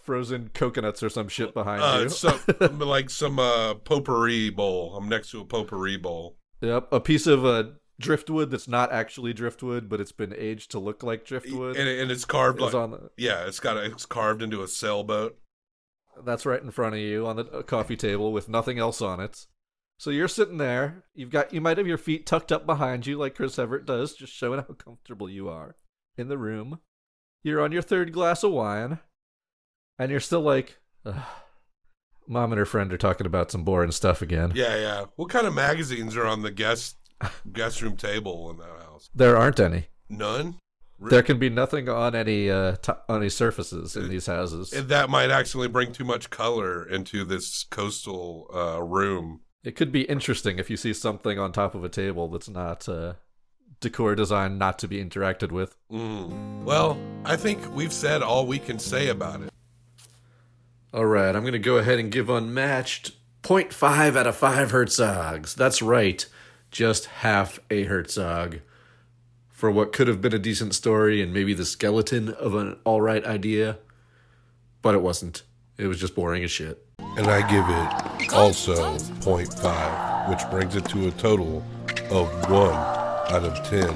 frozen coconuts or some shit behind Uh, you. some, <laughs> like some uh, potpourri bowl. I'm next to a potpourri bowl. Yep, a piece of uh, driftwood that's not actually driftwood, but it's been aged to look like driftwood. and, and it's carved like on the, yeah, it's got a, it's carved into a sailboat. that's right in front of you on the uh, coffee table with nothing else on it. So you're sitting there. You've got you might have your feet tucked up behind you like Chris Evert does, just showing how comfortable you are in the room. You're on your third glass of wine, and you're still like, "Ugh, Mom and her friend are talking about some boring stuff again. Yeah, yeah. What kind of magazines are on the guest guest room table in that house? There aren't any. None. Re- There can be nothing on any uh, t- on any surfaces in these houses. And that might actually bring too much color into this coastal uh, room. It could be interesting if you see something on top of a table that's not uh, decor designed not to be interacted with. Mm. Well, I think we've said all we can say about it. All right, I'm going to go ahead and give Unmatched 0.5 out of 5 Herzogs. That's right, just half a Herzog. For what could have been a decent story and maybe the skeleton of an alright idea, but it wasn't. It was just boring as shit. And I give it also 0.5, which brings it to a total of 1 out of 10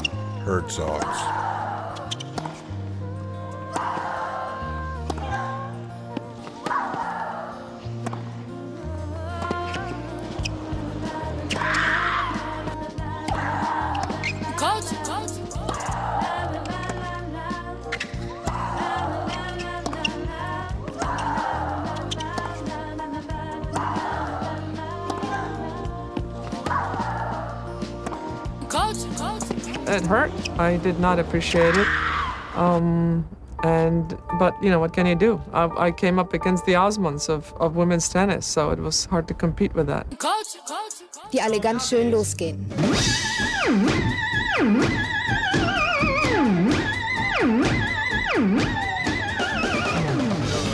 Herzogs. I did not appreciate it. Um, and but you know what can you do? I, I came up against the Osmonds of, of women's tennis, so it was hard to compete with that. Coach, coach. Die alle ganz schön losgehen.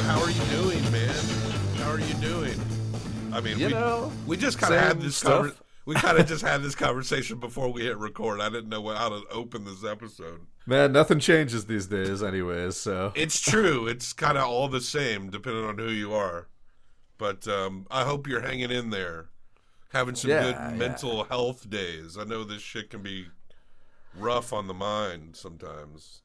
How are you doing, man? How are you doing? I mean, You we, know, we just kind of had this stuff. conver- we kind of just had this conversation before we hit record. I didn't know how to open this episode. Man, nothing changes these days, anyways, so. It's true. It's kind of all the same, depending on who you are. But um, I hope you're hanging in there, having some Yeah, good yeah. mental health days. I know this shit can be rough on the mind sometimes.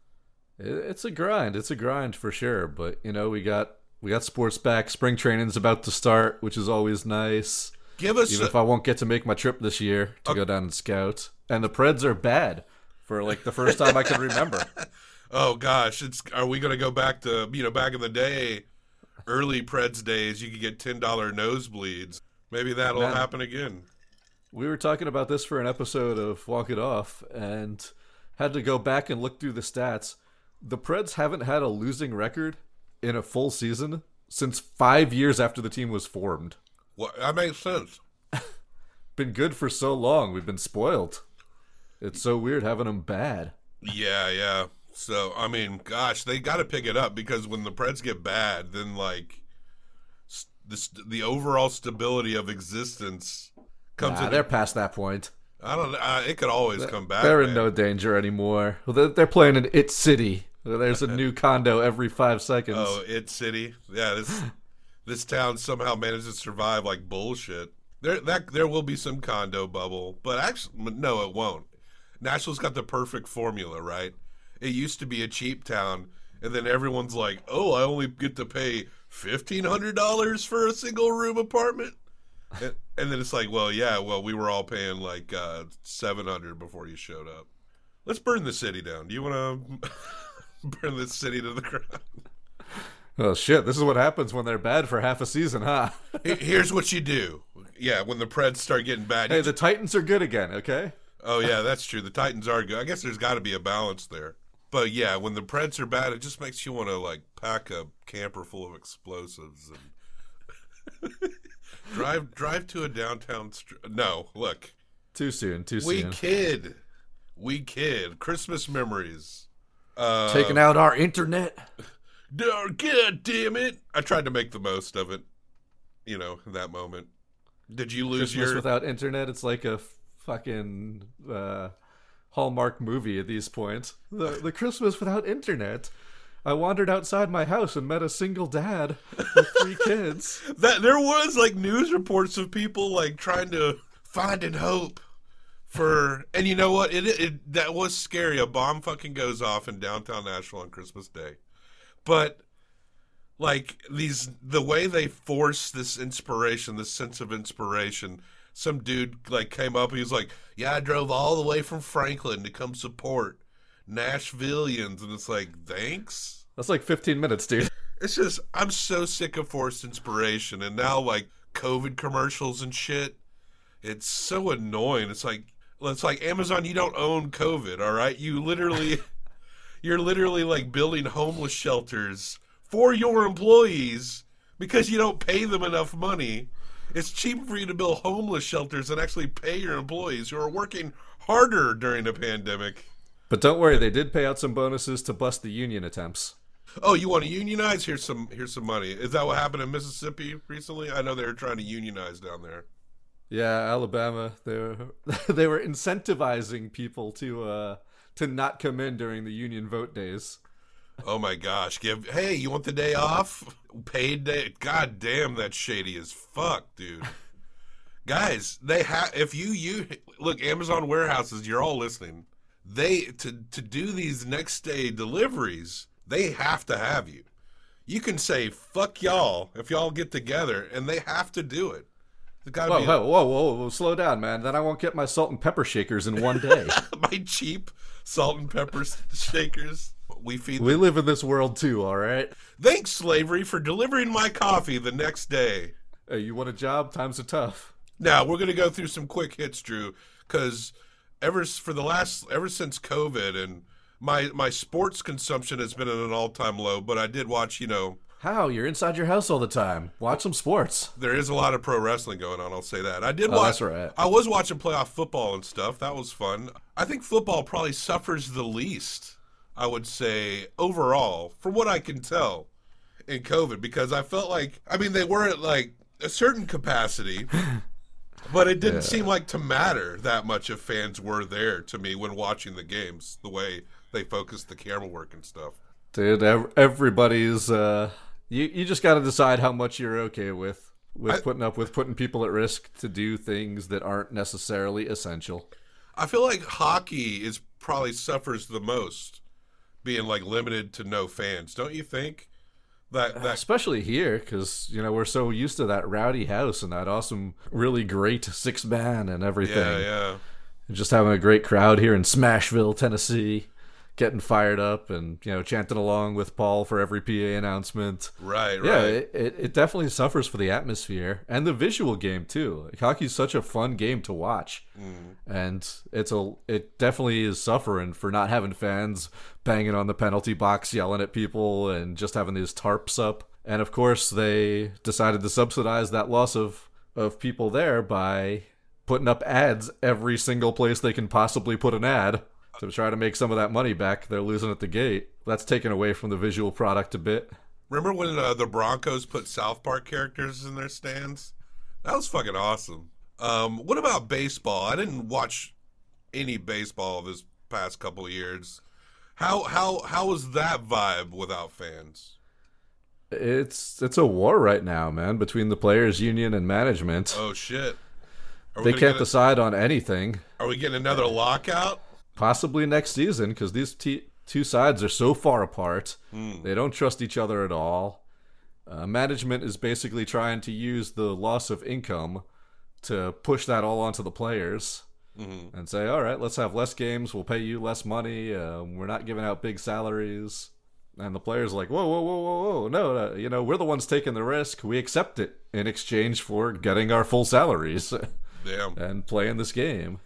It's a grind. It's a grind for sure. But you know, we got we got sports back. Spring training's about to start, which is always nice. Give us Even a- if I won't get to make my trip this year to go down and scout. And the Preds are bad for like the first time I can remember. <laughs> Oh gosh, it's are we going to go back to you know back in the day, early Preds days? You could get ten dollar nosebleeds. Maybe that'll Man. happen again. We were talking about this for an episode of Walk It Off and had to go back and look through the stats. The Preds haven't had a losing record in a full season since five years after the team was formed. What that makes sense. <laughs> Been good for so long. We've been spoiled. It's so weird having them bad. Yeah, yeah. So I mean, gosh, they got to pick it up because when the Preds get bad, then like s- the st- the overall stability of existence comes Nah, in. they're past that point. I don't know. Uh, it could always come back. They're in man. no danger anymore. They're, they're playing in It City. There's a <laughs> new condo every five seconds. Oh, it city. Yeah, this <laughs> this town somehow managed to survive like bullshit. There that there will be some condo bubble, but actually no, it won't. Nashville's got the perfect formula, right? It used to be a cheap town, and then everyone's like, "Oh, I only get to pay fifteen hundred dollars for a single room apartment," and, and then it's like, "Well, yeah, well, we were all paying like uh, seven hundred before you showed up." Let's burn the city down. Do you want to <laughs> burn the city to the ground? Oh shit! This is what happens when they're bad for half a season, huh? <laughs> Here's what you do. Yeah, when the Preds start getting bad. hey, you the Titans are good again. Okay. oh yeah, that's true. The Titans are good. I guess there's got to be a balance there. But yeah, when the Preds are bad, it just makes you want to like pack a camper full of explosives and <laughs> drive drive to a downtown. Str- no, look, Too soon. Too we soon. We kid, we kid. Christmas memories. Uh, Taking out our internet. God damn it! I tried to make the most of it. You know, in that moment. Did you lose Christmas your? without internet. It's like a fucking uh, Hallmark movie at these points. The the Christmas without internet. I wandered outside my house and met a single dad with three <laughs> kids. that there was like news reports of people like trying to find finding hope for and you know what it, it that was scary a bomb fucking goes off in downtown Nashville on Christmas Day but like these the way they force this inspiration this sense of inspiration some dude like came up he was like yeah I drove all the way from Franklin to come support Nashvillians and it's like thanks That's like 15 minutes, dude. <laughs> it's just I'm so sick of forced inspiration and now like COVID commercials and shit. It's so annoying. It's like it's like Amazon you don't own COVID, all right? You literally you're literally like building homeless shelters for your employees because you don't pay them enough money. It's cheaper for you to build homeless shelters than actually pay your employees who are working harder during the pandemic. But don't worry, they did pay out some bonuses to bust the union attempts. Oh, you want to unionize? Here's some here's some money. Is that what happened in Mississippi recently? I know they were trying to unionize down there. Yeah, Alabama. They were <laughs> they were incentivizing people to uh to not come in during the union vote days. Oh my gosh! Give hey, you want the day off? Paid day? God damn, that's shady as fuck, dude. Guys, they have if you you look Amazon warehouses, you're all listening. They to to do these next day deliveries, they have to have you. You can say fuck y'all if y'all get together, and they have to do it. Whoa, whoa, whoa, whoa, whoa, slow down, man. Then I won't get my salt and pepper shakers in one day. <laughs> my cheap salt and pepper shakers. We feed. we live in this world too, all right? Thanks, slavery, for delivering my coffee the next day. Hey, you want a job? Times are tough. Now we're gonna go through some quick hits, Drew, because ever for the last ever since COVID and my my sports consumption has been at an all time low. But I did watch, you know, How? You're inside your house all the time. Watch some sports. there is a lot of pro wrestling going on. I'll say that. I did Oh, watch. that's right. I was watching playoff football and stuff. That was fun. I think football probably suffers the least. I would say overall, from what I can tell, in COVID, because I felt like I mean they were at like a certain capacity, <laughs> but it didn't Yeah. seem like to matter that much if fans were there to me when watching the games. The way they focused the camera work and stuff. Dude, ev- everybody's uh you you just got to decide how much you're okay with with I- putting up with putting people at risk to do things that aren't necessarily essential. I feel like hockey is probably suffers the most, being like limited to no fans. Don't you think? That uh, that Especially here cuz you know, we're so used to that rowdy house and that awesome really great six man and everything. yeah yeah. Just having a great crowd here in Smashville, Tennessee, getting fired up and you know chanting along with Paul for every PA announcement. Right, right. Yeah, it, it, it definitely suffers for the atmosphere and the visual game too. Like, hockey's such a fun game to watch, Mm. and it's a it definitely is suffering for not having fans banging on the penalty box, yelling at people, and just having these tarps up. And of course, they decided to subsidize that loss of of people there by putting up ads every single place they can possibly put an ad to try to make some of that money back. They're losing at the gate. That's taken away from the visual product a bit. Remember when uh, the Broncos put South Park characters in their stands? That was fucking awesome. Um, what about baseball? I didn't watch any baseball this past couple of years. How how how was that vibe without fans? It's it's a war right now, man, between the players' union and management. Oh shit! They can't get a- decide on anything. Are we getting another lockout? Possibly next season, because these t- two sides are so far apart. Hmm. They don't trust each other at all. Uh, management is basically trying to use the loss of income to push that all onto the players Mhm. and say, all right, let's have less games. We'll pay you less money. Um, we're not giving out big salaries. And the players like, whoa, whoa, whoa, whoa, whoa. No, uh, you know, we're the ones taking the risk. We accept it in exchange for getting our full salaries Damn. <laughs> and playing this game.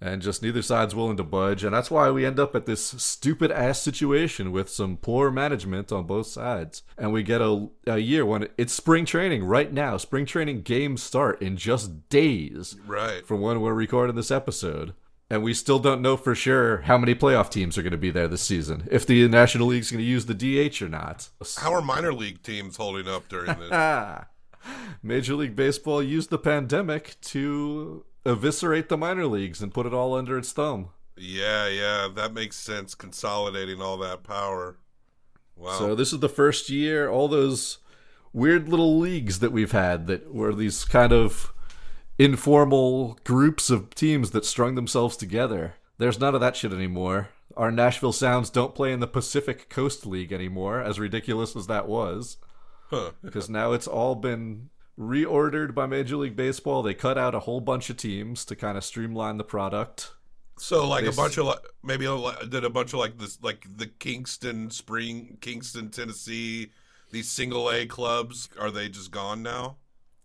And just neither side's willing to budge. And that's why we end up at this stupid ass situation with some poor management on both sides. And we get a, a year when it's spring training right now. Spring training games start in just days Right. from when we're recording this episode. And we still don't know for sure how many playoff teams are going to be there this season. If the National League's going to use the DH or not. How are minor league teams holding up during this? <laughs> Major League Baseball used the pandemic to eviscerate the minor leagues and put it all under its thumb. yeah, yeah, that makes sense. Consolidating all that power. Wow. So this is the first year all those weird little leagues that we've had that were these kind of informal groups of teams that strung themselves together. There's none of that shit anymore. Our Nashville Sounds don't play in the Pacific Coast League anymore, as ridiculous as that was. Huh. <laughs> Because now it's all been reordered by Major League Baseball. They cut out a whole bunch of teams to kind of streamline the product. So like They a bunch of like maybe a did a bunch of like this like the Kingston Spring Kingston Tennessee these single A clubs are they just gone now?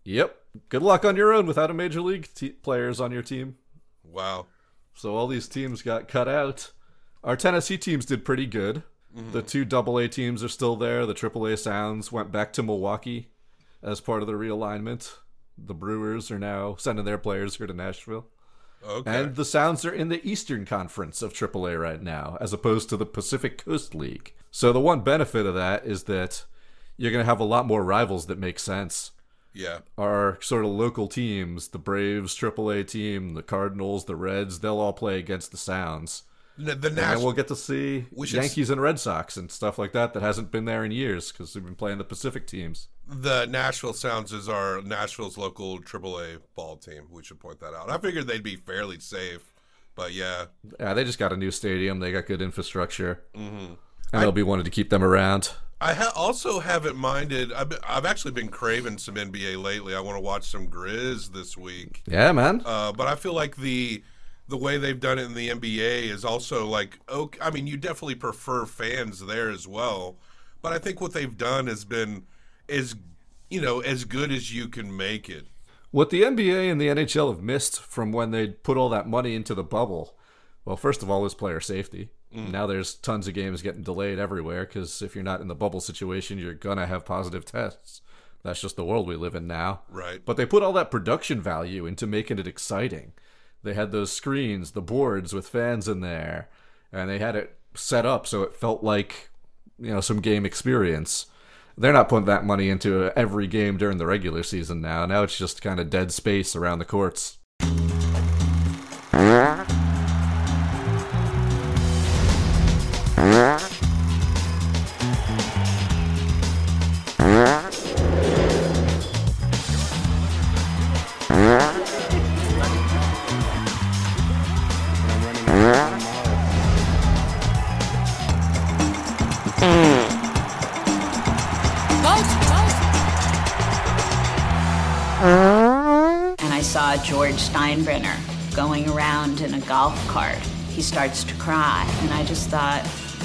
Yep. Good luck on your own without a Major League te- players on your team. Wow. So all these teams got cut out. Our Tennessee teams did pretty good. Mm-hmm. The two double A teams are still there. The triple A Sounds went back to Milwaukee as part of the realignment. The Brewers are now sending their players here to Nashville. Okay. And the Sounds are in the Eastern Conference of AAA right now, as opposed to the Pacific Coast League. So the one benefit of that is that you're going to have a lot more rivals that make sense. Yeah. Our sort of local teams, the Braves AAA team, the Cardinals, the Reds, they'll all play against the Sounds. N- The And we'll get to see We should Yankees and Red Sox and stuff like that that hasn't been there in years because we've been playing the Pacific teams. the Nashville Sounds is our Nashville's local AAA ball team. We should point that out. I figured they'd be fairly safe, but yeah. Yeah, they just got a new stadium. They got good infrastructure. Mhm. And they'll be wanting to keep them around. I ha- also haven't minded. I've, been, I've actually been craving some NBA lately. I want to watch some Grizz this week. Yeah, man. Uh, but I feel like the the way they've done it in the NBA is also like okay. I mean, you definitely prefer fans there as well. But I think what they've done has been as you know as good as you can make it. What the NBA and the NHL have missed from when they put all that money into the bubble, well, first of all, is player safety. Mm. Now there's tons of games getting delayed everywhere because if you're not in the bubble situation, you're gonna have positive tests. That's just the world we live in now. Right. But they put all that production value into making it exciting. They had those screens, the boards with fans in there, and they had it set up so it felt like you know some game experience. They're not putting that money into every game during the regular season now. Now it's just kind of dead space around the courts. Saw George Steinbrenner going around in a golf cart. He starts to cry, and I just thought,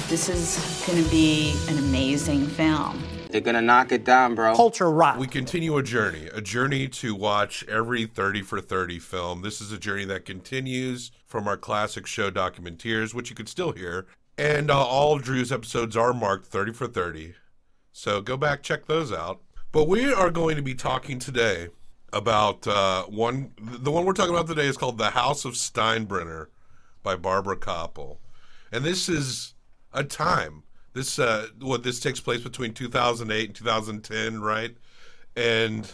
this is going to be an amazing film. They're gonna knock it down, bro. Culture rock. We continue a journey, a journey to watch every 30 for 30 film. This is a journey that continues from our classic show Documenteers, which you can still hear. And uh, all of Drew's episodes are marked 30 for 30. So go back, check those out. But we are going to be talking today about uh, one. The one we're talking about today is called The House of Steinbrenner by Barbara Kopple. And this is a time. This uh, what this takes place between 2008 and 2010, right? And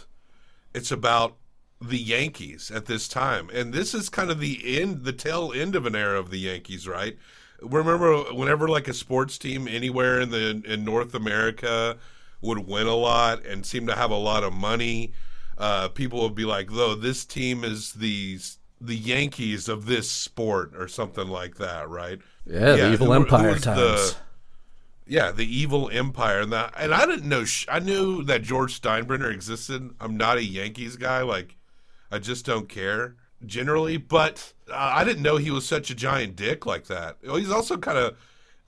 it's about the Yankees at this time, and this is kind of the end, the tail end of an era of the Yankees, right? Remember, whenever like a sports team anywhere in the in North America would win a lot and seem to have a lot of money, uh, people would be like, "Though this team is the the Yankees of this sport" or something like that, right? Yeah, the evil who- who empire was times. yeah, the evil empire, and that, and I didn't know. Sh- I knew that George Steinbrenner existed. I'm not a Yankees guy. Like, I just don't care generally. But uh, I didn't know he was such a giant dick like that. Well, He's also kind of.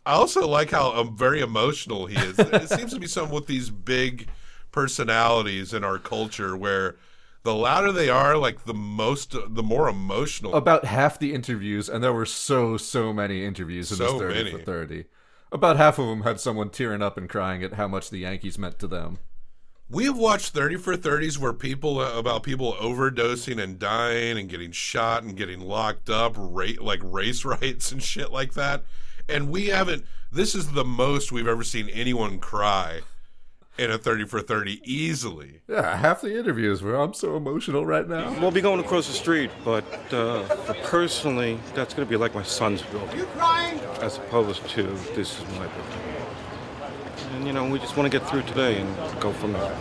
I also like how um, very emotional he is. it <laughs> seems to be someone with these big personalities in our culture, where the louder they are, like the most, the more emotional. About half the interviews, and there were so so many interviews in So this 30 many. for 30. About half of them had someone tearing up and crying at how much the Yankees meant to them. We have watched 30 for 30s where people uh, about people overdosing and dying and getting shot and getting locked up, ra- like race <laughs> rights and shit like that. And we haven't this is the most we've ever seen anyone cry in a 30 for 30 easily. Yeah, half the interviews where I'm so emotional right now. We'll be going across the street, but uh, personally, that's going to be like my son's building. You crying? As opposed to this is my building. And you know, we just want to get through today and go from there.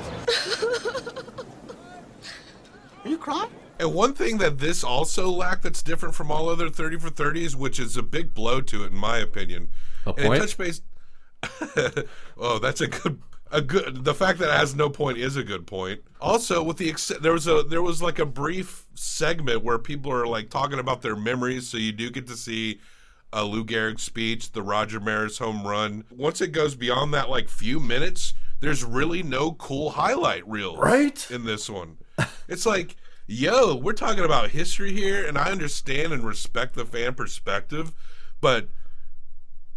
Are you crying? And one thing that this also lacked that's different from all other 30 for 30s, which is a big blow to it in my opinion. A point? and touch base <laughs> Oh, that's a good a good the fact that it has no point is a good point. Also, with the ex- there was a there was like a brief segment where people are like talking about their memories, so you do get to see a Lou Gehrig speech, the Roger Maris home run. Once it goes beyond that like few minutes, there's really no cool highlight reels Right? in this one. <laughs> It's like, yo, we're talking about history here, and I understand and respect the fan perspective, but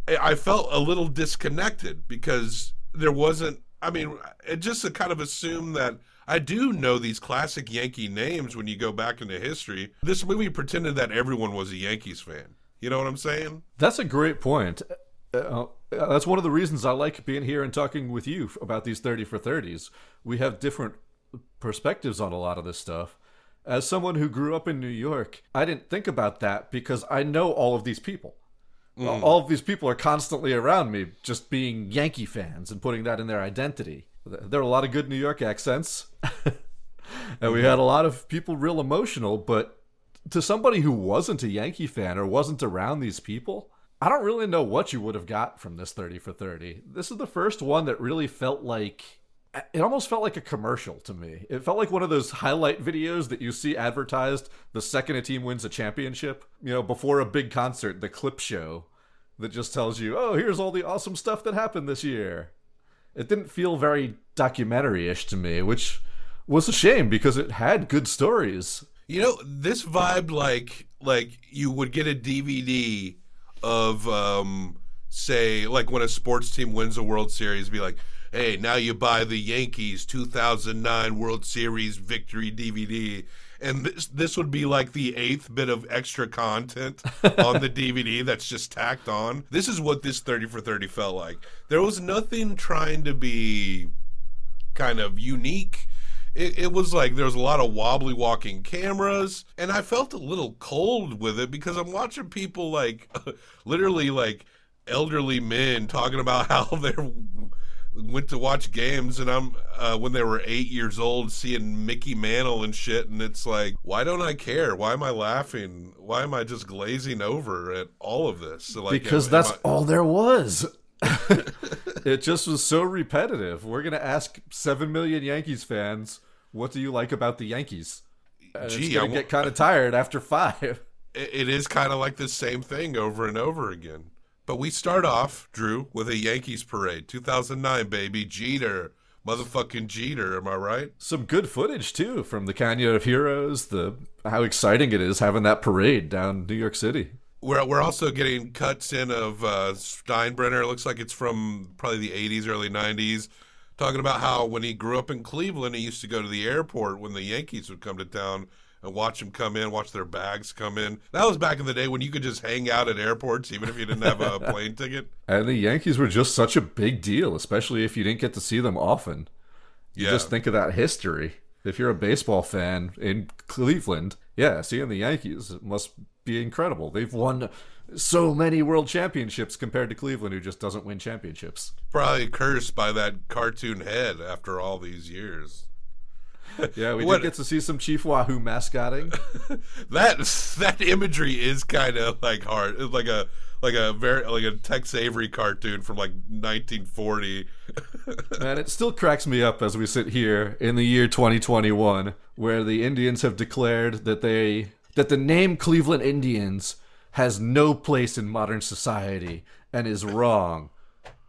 I felt a little disconnected because there wasn't. I mean, it just to kind of assume that I do know these classic Yankee names when you go back into history. This movie pretended that everyone was a Yankees fan. You know what I'm saying? That's a great point. Uh, uh, that's one of the reasons I like being here and talking with you about these 30 for 30s. We have different perspectives on a lot of this stuff. As someone who grew up in New York, I didn't think about that because I know all of these people. Mm. All of these people are constantly around me, just being Yankee fans and putting that in their identity. There are a lot of good New York accents, <laughs> and we had a lot of people real emotional, but to somebody who wasn't a Yankee fan or wasn't around these people, I don't really know what you would have got from this 30 for 30. This is the first one that really felt like it almost felt like a commercial to me. It felt like one of those highlight videos that you see advertised the second a team wins a championship, you know, before a big concert, the clip show that just tells you, "Oh, here's all the awesome stuff that happened this year." It didn't feel very documentary-ish to me, which was a shame because it had good stories. You know, this vibe like like you would get a DVD of um say like when a sports team wins a World Series be like, "Hey, now you buy the Yankees 2009 World Series victory DVD." And this this would be like the eighth bit of extra content <laughs> on the DVD that's just tacked on. This is what this 30 for 30 felt like. There was nothing trying to be kind of unique. It, it was like there was a lot of wobbly walking cameras, and I felt a little cold with it because I'm watching people like <laughs> literally like elderly men talking about how <laughs> they went to watch games, and I'm uh, when they were eight years old seeing Mickey Mantle and shit, and it's like, why don't I care? Why am I laughing? Why am I just glazing over at all of this? So, like, because am- that's am I- all there was. <laughs> it just was so repetitive. We're gonna ask seven million Yankees fans, "What do you like about the Yankees?" And Gee, it's I gonna wa- get kind of tired after five. <laughs> it it is kind of like the same thing over and over again. But we start off, Drew, with a Yankees parade. 2009, baby. Jeter. Motherfucking Jeter, am I right? Some good footage too from the Canyon of Heroes. The how exciting it is having that parade down New York City. We're, we're also getting cuts in of uh, Steinbrenner. It looks like it's from probably the 80s, early 90s, talking about how when he grew up in Cleveland, he used to go to the airport when the Yankees would come to town and watch them come in, watch their bags come in. That was back in the day when you could just hang out at airports even if you didn't have a <laughs> plane ticket. And the Yankees were just such a big deal, especially if you didn't get to see them often. You Yeah. just think of that history. If you're a baseball fan in Cleveland, yeah, seeing the Yankees must be incredible. They've won so many world championships compared to Cleveland, who just doesn't win championships. Probably cursed by that cartoon head after all these years. <laughs> Yeah, we What- did get to see some Chief Wahoo mascotting. <laughs> that that imagery is kind of like hard, It's like a like a very like a Tex Avery cartoon from like 1940. <laughs> And it still cracks me up as we sit here in the year 2021, where the Indians have declared that they that the name Cleveland Indians has no place in modern society and is wrong.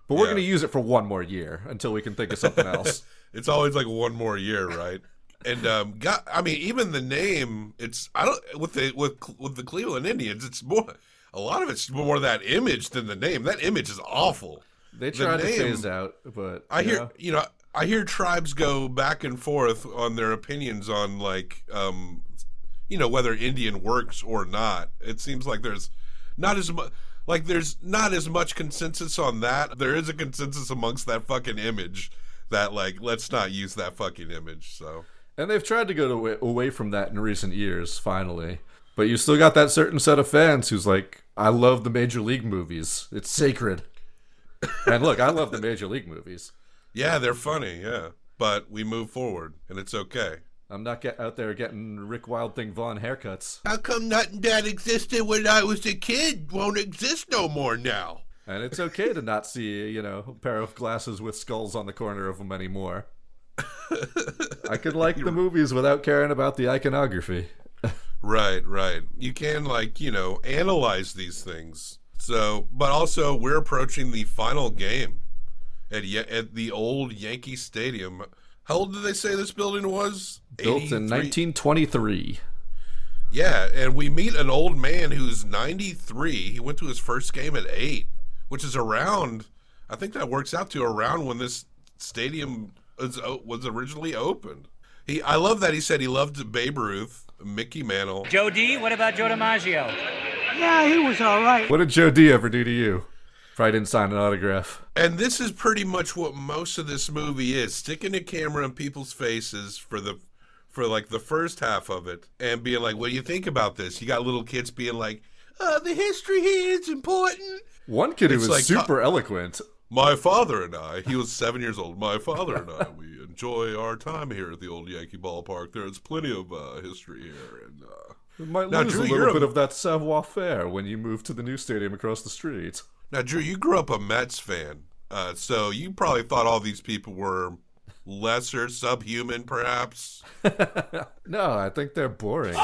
But we're Yeah. going to use it for one more year until we can think of something else. It's always like one more year, right? And um, got, I mean, even the name, it's I don't with the with with the Cleveland Indians, it's more a lot of it's more that image than the name. That image is awful. They The tried to phase out, but I hear you know I hear tribes go back and forth on their opinions on like um you know whether Indian works or not. It seems like there's not as much like there's not as much consensus on that. There is a consensus amongst that fucking image that like let's not use that fucking image. So And they've tried to go to, away from that in recent years, finally. But you still got that certain set of fans who's like, I love the Major League movies. It's sacred. <laughs> and look, I love the Major League movies. yeah, they're funny, yeah. But we move forward and it's okay. I'm not get out there getting Rick Wild Thing Vaughn haircuts. How come nothing that existed when I was a kid won't exist no more now? And it's okay to not see, you know, a pair of glasses with skulls on the corner of them anymore. I could like the <laughs> movies without caring about the iconography. Right, right. You can like, you know, analyze these things. So, but also we're approaching the final game at at the old Yankee Stadium. How old did they say this building was? Built in 1923. Yeah, and we meet an old man who's 93. He went to his first game at 8, which is around I think that works out to around when this stadium was, was originally opened. He I love that he said he loved Babe Ruth, Mickey Mantle. Joe D, what about Joe DiMaggio? Yeah, he was all right. What did Joe D ever do to you? Probably didn't sign an autograph. And this is pretty much what most of this movie is: sticking a camera in people's faces for the for like the first half of it, and being like, "What do you think about this?" You got little kids being like, uh, "The history here is important." One kid who was like- super eloquent. My father and I, he was seven years old. My father and I, we enjoy our time here at the old Yankee ballpark. There's plenty of uh, history here, and uh, It might Now, lose Drew, a little a- bit of that savoir faire when you move to the new stadium across the street. Now, Drew, you grew up a Mets fan, uh, so you probably thought all these people were lesser, subhuman, perhaps. <laughs> No, I think they're boring. <laughs>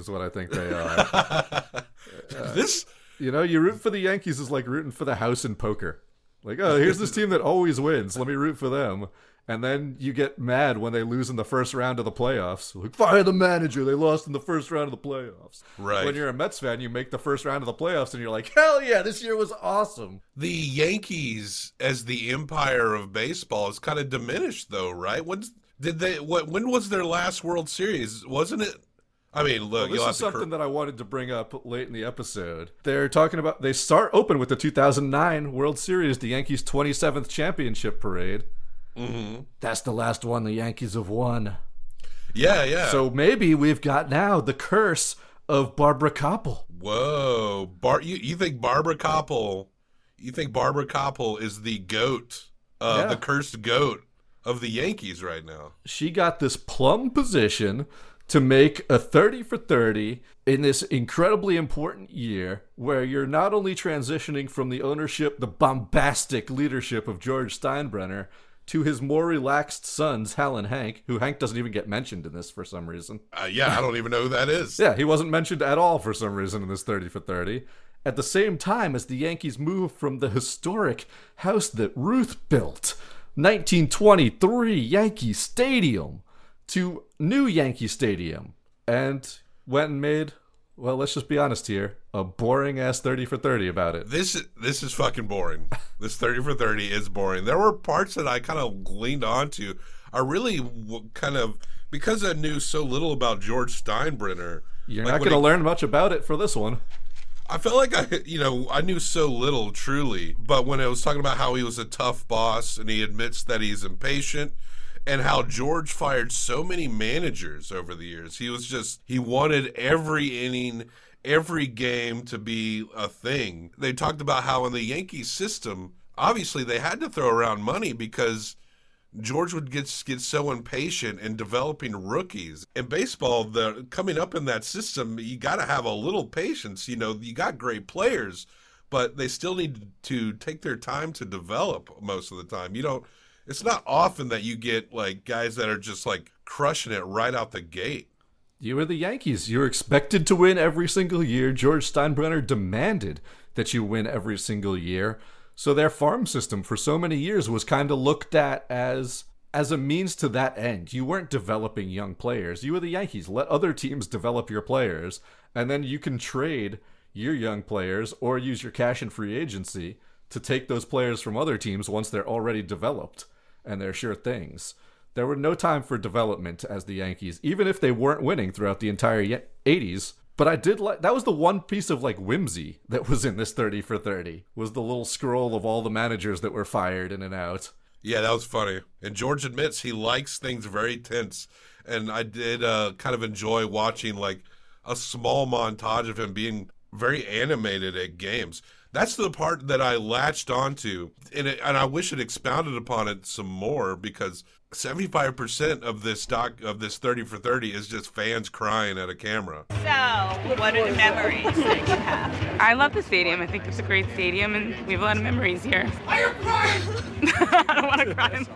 Is what I think they are. <laughs> Uh, <laughs> this, you know, you root for the Yankees is like rooting for the house in poker. Like, oh, here's this team that always wins. Let me root for them. And then you get mad when they lose in the first round of the playoffs. Like, fire the manager. They lost in the first round of the playoffs. Right. When you're a Mets fan, you make the first round of the playoffs and you're like, hell yeah, this year was awesome. The Yankees, as the empire of baseball, is kind of diminished, though, right? When's did they? What? When was their last World Series? Wasn't it? I mean, look, Well, this is something that I wanted to bring up late in the episode. They're talking about they start open with the 2009 World Series, the Yankees' 27th championship parade. Mhm. That's the last one the Yankees have won. Yeah, yeah. So maybe we've got now the curse of Barbara Kopple. Whoa, Bar, you, you think Barbara Kopple? You think Barbara Kopple is the goat, uh, Yeah. the cursed goat of the Yankees right now? She got this plum position to make a 30 for 30 in this incredibly important year where you're not only transitioning from the ownership, the bombastic leadership of George Steinbrenner to his more relaxed sons, Hal and Hank, who Hank doesn't even get mentioned in this for some reason. Uh, yeah, I don't even know who that is. <laughs> Yeah, he wasn't mentioned at all for some reason in this 30 for 30. At the same time as the Yankees move from the historic house that Ruth built, 1923 Yankee Stadium, to new Yankee Stadium, and went and made, well, let's just be honest here, a boring ass 30 for 30 about it. This this is fucking boring. <laughs> This thirty for thirty is boring. There were parts that I kind of leaned onto. I really kind of because I knew so little about George Steinbrenner. You're like not going to learn much about it for this one. I felt like I, you know, I knew so little truly, but when I was talking about how he was a tough boss and he admits that he's impatient and how George fired so many managers over the years. He was just he wanted every inning, every game to be a thing. They talked about how in the Yankees system, obviously they had to throw around money because George would get get so impatient in developing rookies. In baseball, the coming up in that system, you got to have a little patience. You know, you got great players, but they still need to take their time to develop most of the time. You don't it's not often that you get like guys that are just like crushing it right out the gate. You were the Yankees. You're expected to win every single year. George Steinbrenner demanded that you win every single year. So their farm system for so many years was kind of looked at as as a means to that end. You weren't developing young players. You were the Yankees. Let other teams develop your players, and then you can trade your young players or use your cash and free agency to take those players from other teams once they're already developed and they're sure things. There were no time for development as the Yankees, even if they weren't winning throughout the entire 80s. But I did like that was the one piece of like whimsy that was in this 30 for 30 was the little scroll of all the managers that were fired in and out. Yeah, that was funny. And George admits he likes things very tense. And I did uh, kind of enjoy watching like a small montage of him being very animated at games. That's the part that I latched onto, and it, and I wish it expounded upon it some more because seventy five percent of this doc of this thirty for thirty is just fans crying at a camera. So, what are the memories that you have? I love the stadium. I think it's a great stadium, and we have a lot of memories here. Are you crying? <laughs> I don't want to cry.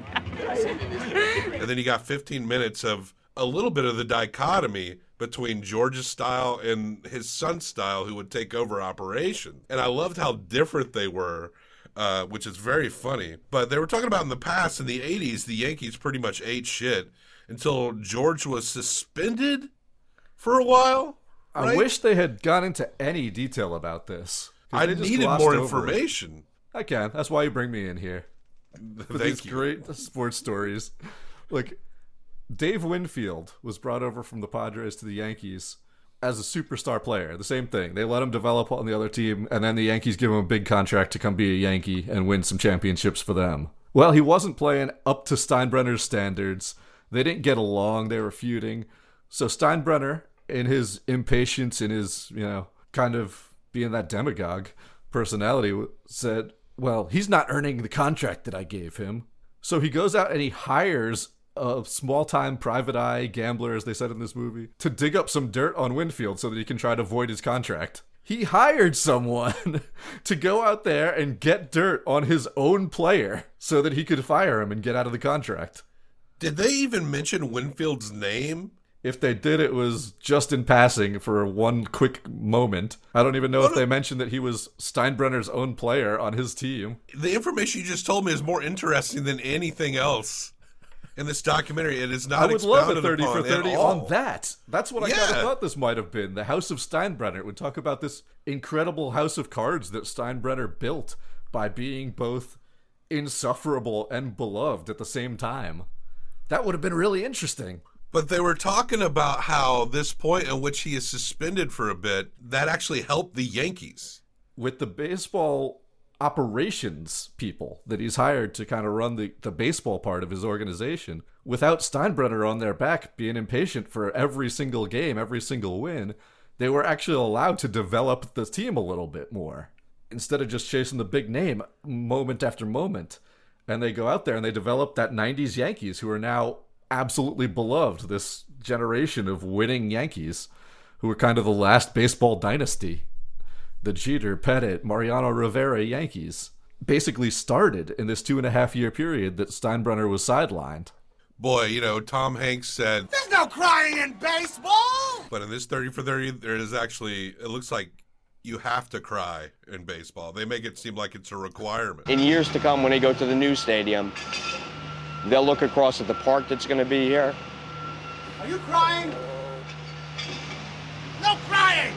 And then you got fifteen minutes of a little bit of the dichotomy between George's style and his son's style, who would take over operation. And I loved how different they were, uh, which is very funny. But they were talking about in the past, in the 80s, the Yankees pretty much ate shit until George was suspended for a while. I wish they had gone into any detail about this. I needed more over it. information. I can. That's why you bring me in here. <laughs> For Thank these you. great sports stories. Like Dave Winfield was brought over from the Padres to the Yankees as a superstar player. The same thing. They let him develop on the other team, and then the Yankees give him a big contract to come be a Yankee and win some championships for them. Well, he wasn't playing up to Steinbrenner's standards. They didn't get along. They were feuding. So Steinbrenner, in his impatience, in his, you know, kind of being that demagogue personality, said, Well, he's not earning the contract that I gave him. So he goes out and he hires a small time private eye gambler, as they said in this movie, to dig up some dirt on Winfield so that he can try to void his contract. He hired someone <laughs> to go out there and get dirt on his own player so that he could fire him and get out of the contract. Did they even mention Winfield's name? If they did, it was just in passing for one quick moment. I don't even know if they mentioned that he was Steinbrenner's own player on his team. The information you just told me is more interesting than anything else in this documentary. It is not I would love a 30 for 30 on that. That's what I kind of thought this might have been. The House of Steinbrenner It would talk about this incredible house of cards that Steinbrenner built by being both insufferable and beloved at the same time. That would have been really interesting. But they were talking about how this point in which he is suspended for a bit, that actually helped the Yankees. With the baseball operations people that he's hired to kind of run the, the baseball part of his organization, without Steinbrenner on their back being impatient for every single game, every single win, they were actually allowed to develop the team a little bit more instead of just chasing the big name moment after moment. And they go out there and they develop that 90s Yankees who are now absolutely beloved, this generation of winning Yankees who were kind of the last baseball dynasty. The Jeter, Pettitte, Mariano Rivera Yankees basically started in this two and a half year period that Steinbrenner was sidelined. Boy, you know, Tom Hanks said, There's no crying in baseball! but in this 30 for 30, there is actually, it looks like you have to cry in baseball. They make it seem like it's a requirement. In years to come, when they go to the new stadium, they'll look across at the park that's going to be here. Are you crying? No crying!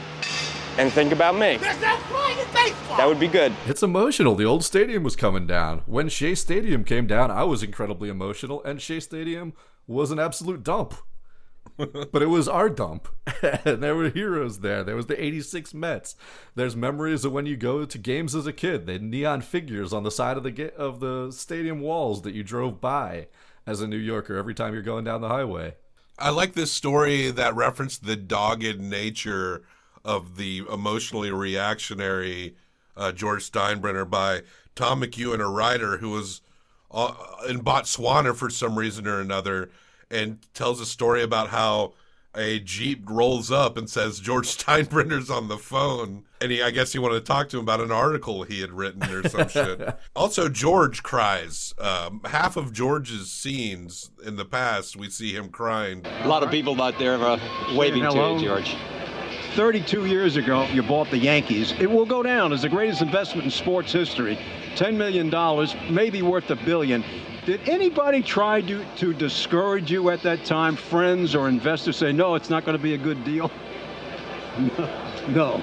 And think about me. There's no crying in baseball! That would be good. It's emotional. The old stadium was coming down. When Shea Stadium came down, I was incredibly emotional, and Shea Stadium was an absolute dump. <laughs> but it was our dump. and <laughs> there were heroes there. There was the 86 Mets. There's memories of when you go to games as a kid. They had neon figures on the side of the ga- of the stadium walls that you drove by as a New Yorker every time you're going down the highway. I like this story that referenced the dogged nature of the emotionally reactionary uh, George Steinbrenner by Tom McEwen, a writer who was uh, in Botswana for some reason or another, and tells a story about how a jeep rolls up and says George <laughs> Steinbrenner's on the phone, and he I guess he wanted to talk to him about an article he had written or some shit. <laughs> Also, George cries. Um, half of George's scenes in the past, we see him crying. A lot of people out there are waving to you, George. 32 years ago, you bought the Yankees. It will go down as the greatest investment in sports history. $10 million, maybe worth a billion. Did anybody try to, to discourage you at that time? Friends or investors say, no, it's not going to be a good deal? <laughs> No. no.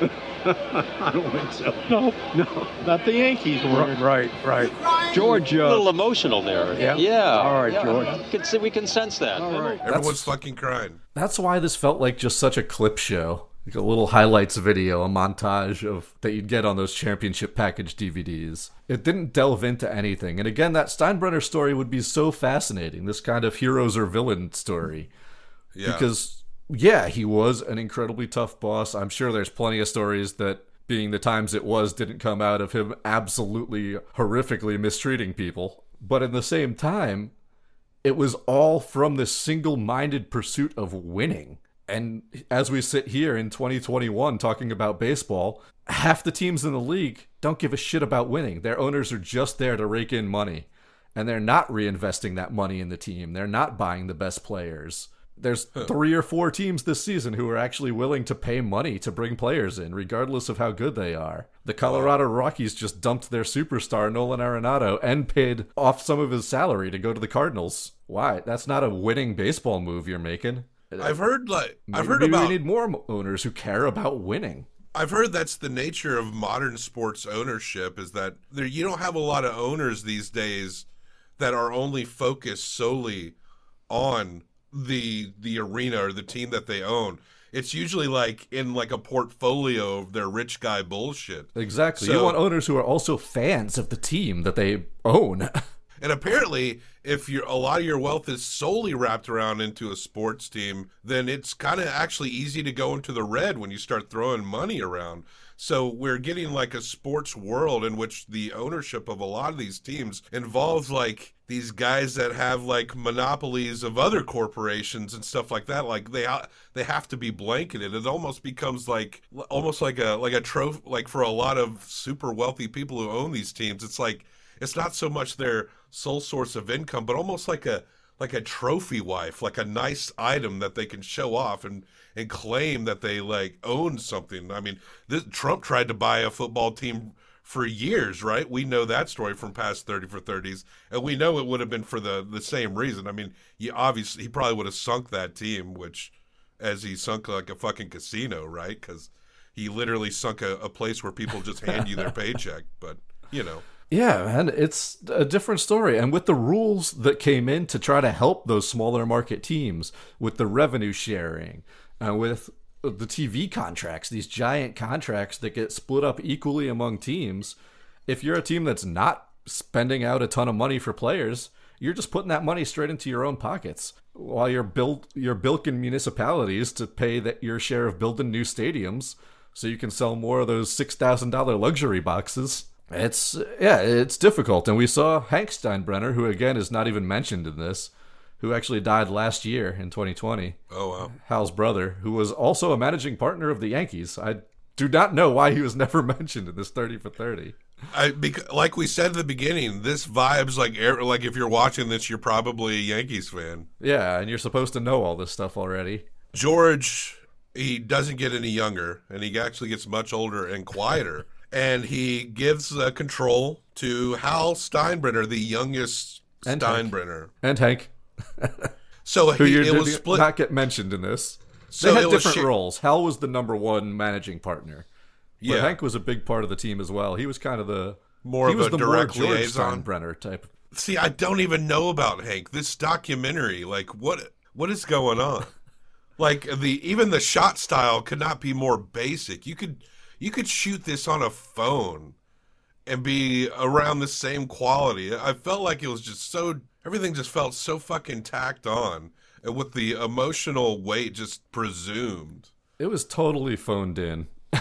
<laughs> I don't think so. No, no. Not the Yankees were. Right, right. George, a uh, little emotional there. Yeah? Yeah. All right, yeah. George. We can, see, we can sense that. all right. Everyone's fucking crying. That's why this felt like just such a clip show. Like a little highlights video, a montage of that you'd get on those championship package DVDs. It didn't delve into anything. And again, that Steinbrenner story would be so fascinating, this kind of heroes or villain story. Yeah. Because yeah, he was an incredibly tough boss. I'm sure there's plenty of stories that being the times it was didn't come out of him absolutely horrifically mistreating people. But in the same time, it was all from this single-minded pursuit of winning. And as we sit here in 2021 talking about baseball, half the teams in the league don't give a shit about winning. Their owners are just there to rake in money. And they're not reinvesting that money in the team. They're not buying the best players. There's three or four teams this season who are actually willing to pay money to bring players in, regardless of how good they are. The Colorado Rockies just dumped their superstar, Nolan Arenado, and paid off some of his salary to go to the Cardinals. Why? That's not a winning baseball move you're making. I've heard like I've Maybe- heard maybe about we need more owners who care about winning. I've heard that's the nature of modern sports ownership is that there you don't have a lot of owners these days that are only focused solely on the the arena or the team that they own. It's usually like in like a portfolio of their rich guy bullshit. Exactly. So- you want owners who are also fans of the team that they own. <laughs> And apparently, if your a lot of your wealth is solely wrapped around into a sports team, then it's kind of actually easy to go into the red when you start throwing money around. So we're getting like a sports world in which the ownership of a lot of these teams involves like these guys that have like monopolies of other corporations and stuff like that. Like they they have to be blanketed. It almost becomes like almost like a like a trophy. Like for a lot of super wealthy people who own these teams, it's like it's not so much their sole source of income, but almost like a like a trophy wife, like a nice item that they can show off and and claim that they like own something. I mean, this, Trump tried to buy a football team for years, right? We know that story from past 30 for 30s, and we know it would have been for the the same reason. I mean, he obviously he probably would have sunk that team, which as he sunk like a fucking casino, right? Because he literally sunk a, a place where people just hand you their <laughs> paycheck. But you know, Yeah, man, it's a different story. And with the rules that came in to try to help those smaller market teams with the revenue sharing and with the TV contracts, these giant contracts that get split up equally among teams, if you're a team that's not spending out a ton of money for players, you're just putting that money straight into your own pockets while you're build you're bilking municipalities to pay that your share of building new stadiums so you can sell more of those $6,000 luxury boxes. It's yeah, it's difficult, and we saw Hank Steinbrenner, who again is not even mentioned in this, who actually died last year in 2020. Oh wow, Hal's brother, who was also a managing partner of the Yankees. I do not know why he was <laughs> never mentioned in this 30 for 30. I bec- like we said at the beginning, this vibes like air- like if you're watching this, you're probably a Yankees fan. Yeah, and you're supposed to know all this stuff already. George, he doesn't get any younger, and he actually gets much older and quieter. And he gives uh, control to Hal Steinbrenner, the youngest And Hank. Steinbrenner. And Hank. <laughs> So who he, you it did was split. not get mentioned in this. So they had different shi- roles. Hal was the number one managing partner. But Yeah. Hank was a big part of the team as well. He was kind of the More he of was a the direct more George liaison. Steinbrenner type. See, I don't even know about Hank. This documentary, like what what is going on? like the even the shot style could not be more basic. You could you could shoot this on a phone and be around the same quality. I felt like it was just so Everything just felt so fucking tacked on, and with the emotional weight just presumed. It was totally phoned in. <laughs>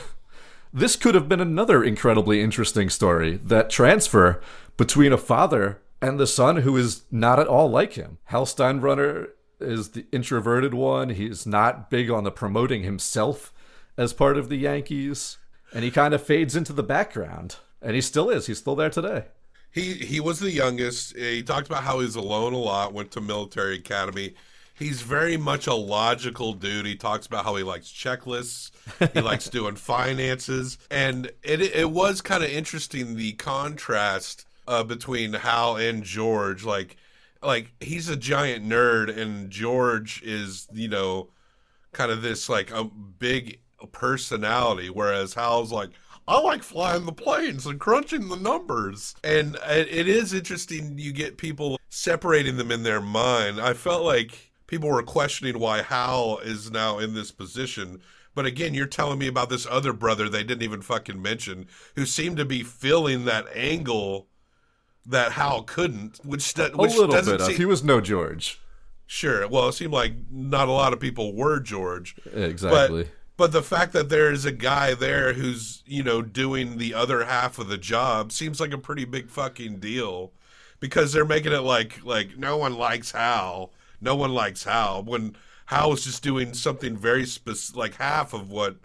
this could have been another incredibly interesting story that transfer between a father and the son who is not at all like him. Hal Steinbrenner is the introverted one. He's not big on the promoting himself as part of the Yankees, and he kind of fades into the background. And he still is. He's still there today. He he was the youngest. He talked about how he's alone a lot. Went to military academy. He's very much a logical dude. He talks about how he likes checklists. He <laughs> likes doing finances, and it it was kind of interesting the contrast uh, between Hal and George. Like like he's a giant nerd, and George is you know kind of this like a big personality, whereas Hal's like. I like flying the planes and crunching the numbers. And it is interesting you get people separating them in their mind. I felt like people were questioning why Hal is now in this position. But again, you're telling me about this other brother they didn't even fucking mention who seemed to be filling that angle that Hal couldn't, which, do- A little doesn't bit of. seem- He was no George. Sure. Well, it seemed like not a lot of people were George. Exactly. But, but the fact that there is a guy there who's, you know, doing the other half of the job seems like a pretty big fucking deal because they're making it like like no one likes Hal. No one likes Hal when Hal is just doing something very specific, like half of what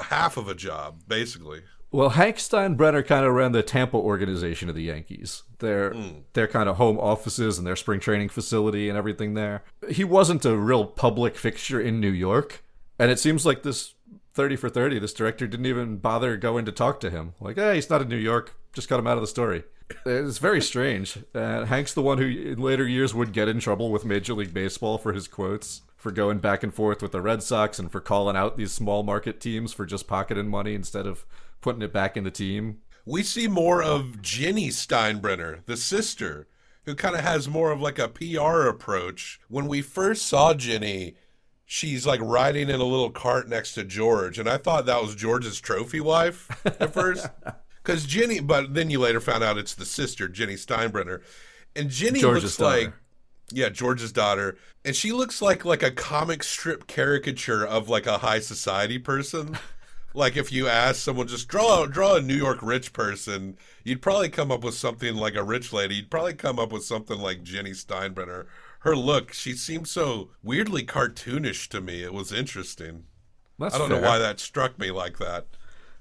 half of a job basically. Well, Hank Steinbrenner kind of ran the Tampa organization of the Yankees. Their hmm. their kind of home offices and their spring training facility and everything there. He wasn't a real public fixture in New York, and it seems like this 30 for 30, this director didn't even bother going to talk to him. Like, hey, he's not in New York. Just cut him out of the story. It's very strange. Uh, Hank's the one who, in later years, would get in trouble with Major League Baseball for his quotes, for going back and forth with the Red Sox, and for calling out these small market teams for just pocketing money instead of putting it back in the team. We see more of Jenny Steinbrenner, the sister, who kind of has more of like a PR approach. When we first saw Jenny, she's like riding in a little cart next to George, and I thought that was George's trophy wife at first. <laughs> Because Jenny, but then you later found out it's the sister, Jenny Steinbrenner, and Jenny George's looks like, yeah, George's daughter, and she looks like like a comic strip caricature of like a high society person. <laughs> like if you ask someone just draw draw a New York rich person, you'd probably come up with something like a rich lady. You'd probably come up with something like Jenny Steinbrenner. Her look, she seemed so weirdly cartoonish to me. It was interesting. That's I don't know why that struck me like that.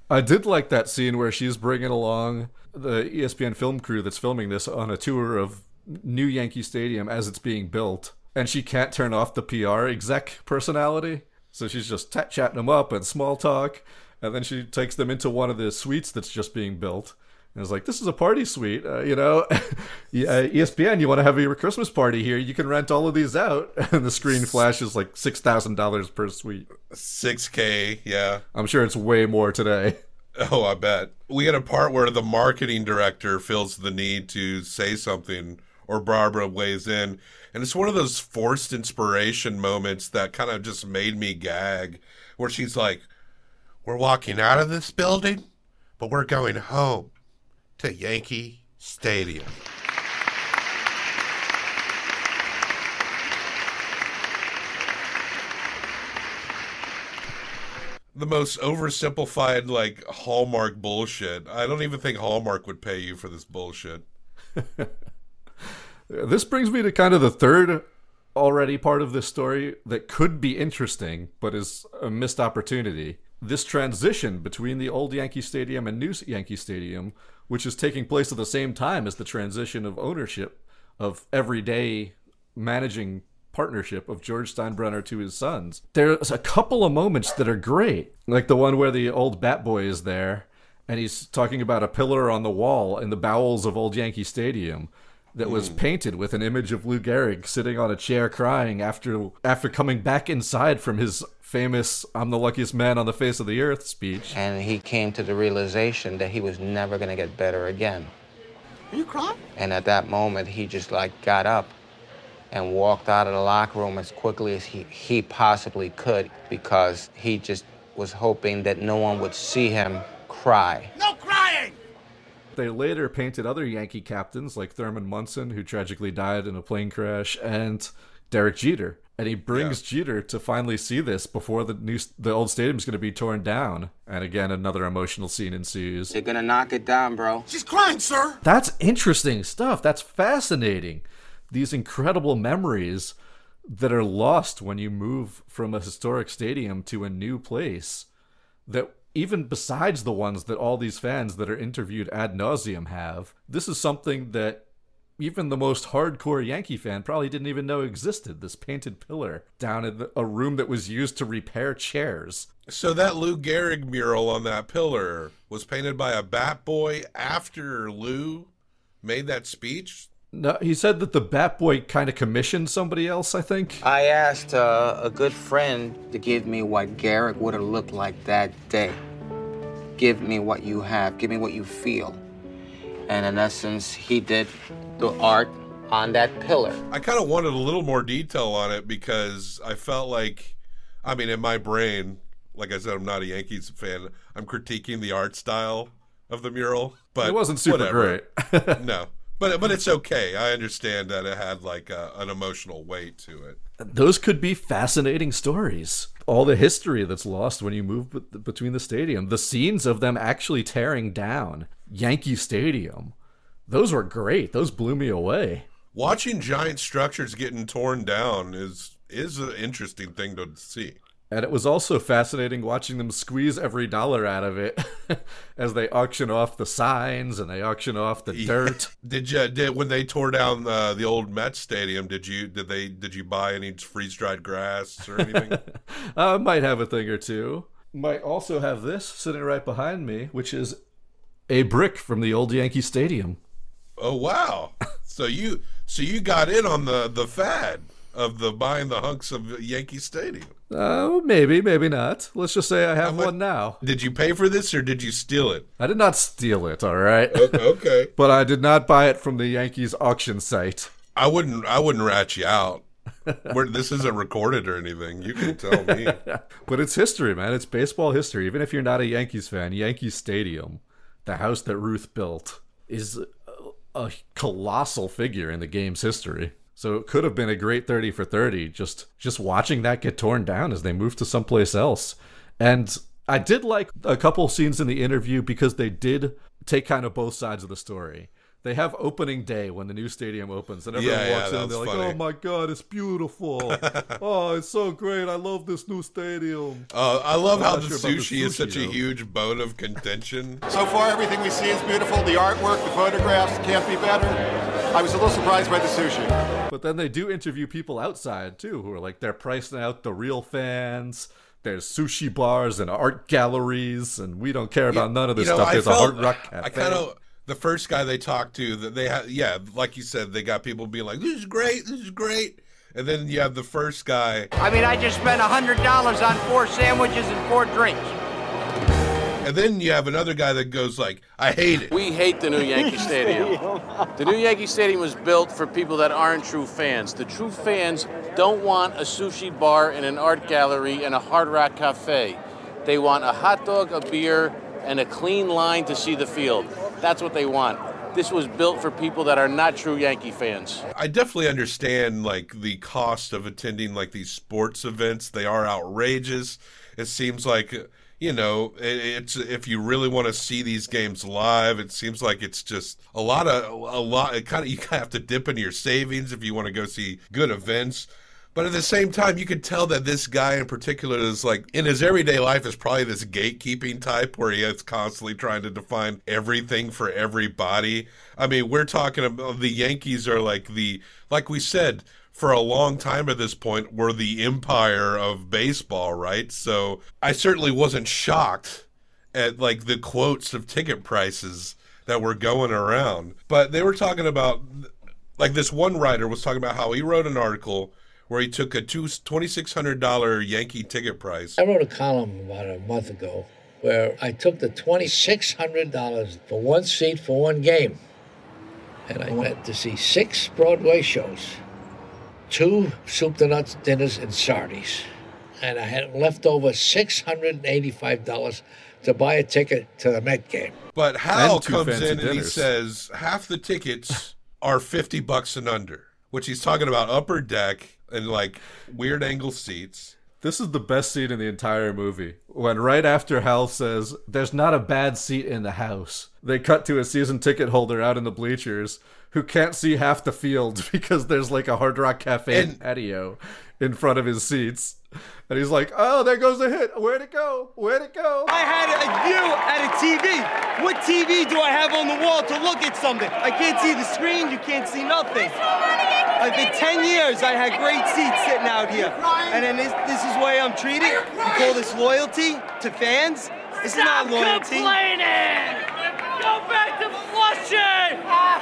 I did like that scene where she's bringing along the ESPN film crew that's filming this on a tour of new Yankee Stadium as it's being built, and she can't turn off the PR exec personality, so she's just tat chatting them up and small talk, and then she takes them into one of the suites that's just being built. And was like, this is a party suite, uh, you know. <laughs> yeah, ESPN, you want to have your Christmas party here? You can rent all of these out, <laughs> and the screen flashes like six thousand dollars per suite. Six K, yeah. I'm sure it's way more today. <laughs> Oh, I bet. We had a part where the marketing director feels the need to say something, or Barbara weighs in. And it's one of those forced inspiration moments that kind of just made me gag, where she's like, We're walking out of this building, but we're going home to Yankee Stadium. the most oversimplified like Hallmark bullshit. I don't even think Hallmark would pay you for this bullshit. <laughs> This brings me to kind of the third already part of this story that could be interesting, but is a missed opportunity. This transition between the old Yankee Stadium and new Yankee Stadium, which is taking place at the same time as the transition of ownership of everyday managing partnership of George Steinbrenner to his sons. There's a couple of moments that are great, like the one where the old Bat Boy is there and he's talking about a pillar on the wall in the bowels of old Yankee Stadium that was hmm. painted with an image of Lou Gehrig sitting on a chair crying after after coming back inside from his famous "I'm the luckiest man on the face of the earth" speech. And he came to the realization that he was never going to get better again. Are you crying? And at that moment, he just like got up and walked out of the locker room as quickly as he, he possibly could because he just was hoping that no one would see him cry. No crying! They later painted other Yankee captains like Thurman Munson, who tragically died in a plane crash, and Derek Jeter. And he brings Jeter to finally see this before the new the old stadium's going to be torn down. And again, another emotional scene ensues. They're gonna knock it down, bro. She's crying, sir. That's interesting stuff. That's fascinating. These incredible memories that are lost when you move from a historic stadium to a new place. That even besides the ones that all these fans that are interviewed ad nauseum have, this is something that even the most hardcore Yankee fan probably didn't even know existed. This painted pillar down in the, a room that was used to repair chairs. So that Lou Gehrig mural on that pillar was painted by a Bat Boy after Lou made that speech. No, he said that the Bat Boy kind of commissioned somebody else. I think. I asked uh, a good friend to give me what Gehrig would have looked like that day. Give me what you have. Give me what you feel. And in essence, he did the art on that pillar. I kind of wanted a little more detail on it because I felt like, I mean, in my brain, like I said, I'm not a Yankees fan. I'm critiquing the art style of the mural, but It wasn't super whatever. <laughs> no, but but it's okay. I understand that it had like a, an emotional weight to it. Those could be fascinating stories. All the history that's lost when you move bet- between the stadium, the scenes of them actually tearing down Yankee Stadium. Those were great. Those blew me away. Watching giant structures getting torn down is is an interesting thing to see. And it was also fascinating watching them squeeze every dollar out of it <laughs> as they auction off the signs and they auction off the dirt. <laughs> Did you did when they tore down uh, the old Mets stadium? Did you did they did you buy any freeze dried grass or anything? <laughs> I might have a thing or two. Might also have this sitting right behind me, which is a brick from the old Yankee Stadium. Oh wow! So you so you got in on the the fad of the buying the hunks of Yankee Stadium. Oh, maybe, maybe not. Let's just say I have one now. Did you pay for this or did you steal it? I did not steal it, all right? okay. <laughs> but I did not buy it from the Yankees auction site. I wouldn't I wouldn't rat you out. Where this isn't recorded or anything. You can tell me. <laughs> but it's history, man. It's baseball history. Even if you're not a Yankees fan, Yankee Stadium, the house that Ruth built, is a, colossal figure in the game's history. So it could have been a great 30 for 30 just just watching that get torn down as they move to someplace else. And I did like a couple scenes in the interview because they did take kind of both sides of the story. They have opening day when the new stadium opens, and everyone Yeah, yeah, walks in and they're was like, "Oh my god, it's beautiful! <laughs> oh, it's so great! I love this new stadium." Uh, I love I'm how the sure about the sushi is such a huge bone of contention. So far, everything we see is beautiful. The artwork, the photographs can't be better. I was a little surprised by the sushi. But then they do interview people outside too, who are like they're pricing out the real fans. There's sushi bars and art galleries, and we don't care about none of this You know, stuff. I There's a hard rock cafe. I kind of the first guy they talked to that they had yeah, like you said, they got people being like, "This is great, this is great," and then you have the first guy, I mean, I just spent a $100 on four sandwiches and four drinks. and then you have another guy that goes like, "I hate it." We hate the new Yankee Stadium. The new Yankee Stadium was built for people that aren't true fans. The true fans don't want a sushi bar and an art gallery and a hard rock cafe. They want a hot dog, a beer, and a clean line to see the field. That's what they want. This was built for people that are not true Yankee fans. I definitely understand like the cost of attending like these sports events. They are outrageous. It seems like you know it's if you really want to see these games live, it seems like it's just a lot of a lot. It kind of you kind of have to dip into your savings if you want to go see good events. But at the same time, you could tell that this guy in particular is like in his everyday life is probably this gatekeeping type where he is constantly trying to define everything for everybody. I mean, we're talking about uh, the Yankees are like the like we said for a long time at this point were the empire of baseball, right? So I certainly wasn't shocked at like the quotes of ticket prices that were going around. But they were talking about like this one writer was talking about how he wrote an article where he took a two $2600 Yankee ticket price. I wrote a column about a month ago where I took the $2,600 for one seat for one game. And I went to see six Broadway shows, two soup to nuts dinners in Sardi's. And I had left over $685 to buy a ticket to the Met game. But Hal comes in and he says half the tickets are 50 bucks and under, which he's talking about upper deck and like weird angle seats. This is the best scene in the entire movie. When right after Hal says, There's not a bad seat in the house, they cut to a season ticket holder out in the bleachers who can't see half the field <laughs> because there's like a Hard Rock Cafe And- patio in front of his seats. And he's like, Oh, there goes the hit. Where'd it go? Where'd it go? I had a view at a TV. What TV do I have on the wall to look at something? I can't see the screen. You can't see nothing. Uh, for 10 years, I had great seats sitting out here. And then this, this is the way I'm treated. You call this loyalty to fans? This is not loyalty. complaining! Go back to Flushing!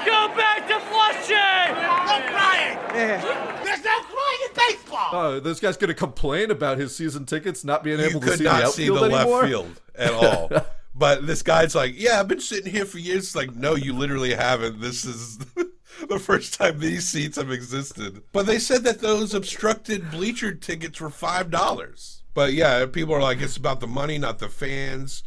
Go back to Flushing! No crying! There's no crying in baseball! Oh, this guy's gonna complain about his season tickets not being You able to could see not the see outfield the anymore. left field at all. <laughs> but this guy's like, "Yeah, I've been sitting here for years." It's like, no, you literally haven't. This is <laughs> the first time these seats have existed. But they said that those obstructed bleacher tickets were five dollars. But yeah, people are like, it's about the money, not the fans.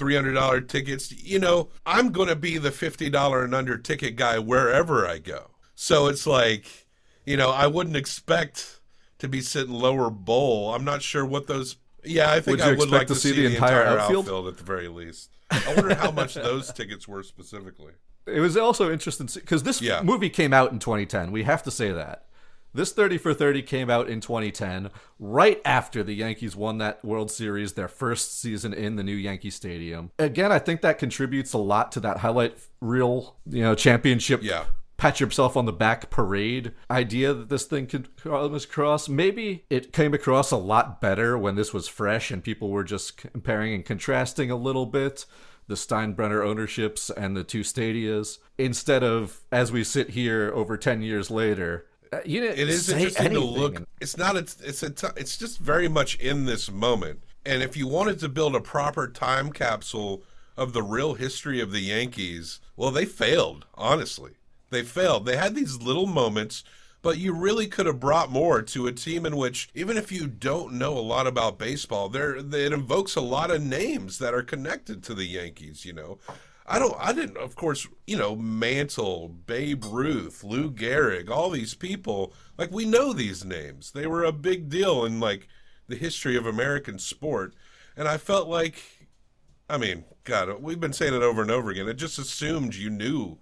Three hundred dollar tickets. You know, I'm gonna be the fifty dollar and under ticket guy wherever I go. So it's like, you know, I wouldn't expect to be sitting lower bowl. I'm not sure what those. Yeah, I think Would I would like to to see see the the entire entire, outfield? outfield? at the very least. I wonder how much <laughs> those tickets were specifically. It was also interesting because this Yeah. movie came out in 2010. We have to say that. This 30 for 30 came out in 2010, right after the Yankees won that World Series, their first season in the new Yankee Stadium. Again, I think that contributes a lot to that highlight reel, you know, championship. Yeah. Pat yourself on the back parade idea that this thing could come across. Maybe it came across a lot better when this was fresh and people were just comparing and contrasting a little bit the Steinbrenner ownerships and the two stadias instead of as we sit here over 10 years later you didn't It is interesting to look. It's not. It's it's a. T- it's just very much in this moment. And if you wanted to build a proper time capsule of the real history of the Yankees, well, they failed. Honestly, they failed. They had these little moments, but you really could have brought more to a team in which, even if you don't know a lot about baseball, there it invokes a lot of names that are connected to the Yankees. You know, I don't. I didn't. Of course, you know Mantle, Babe Ruth, Lou Gehrig, all these people. Like we know these names. They were a big deal in like the history of American sport, and I felt like, I mean, God, we've been saying it over and over again. It just assumed you knew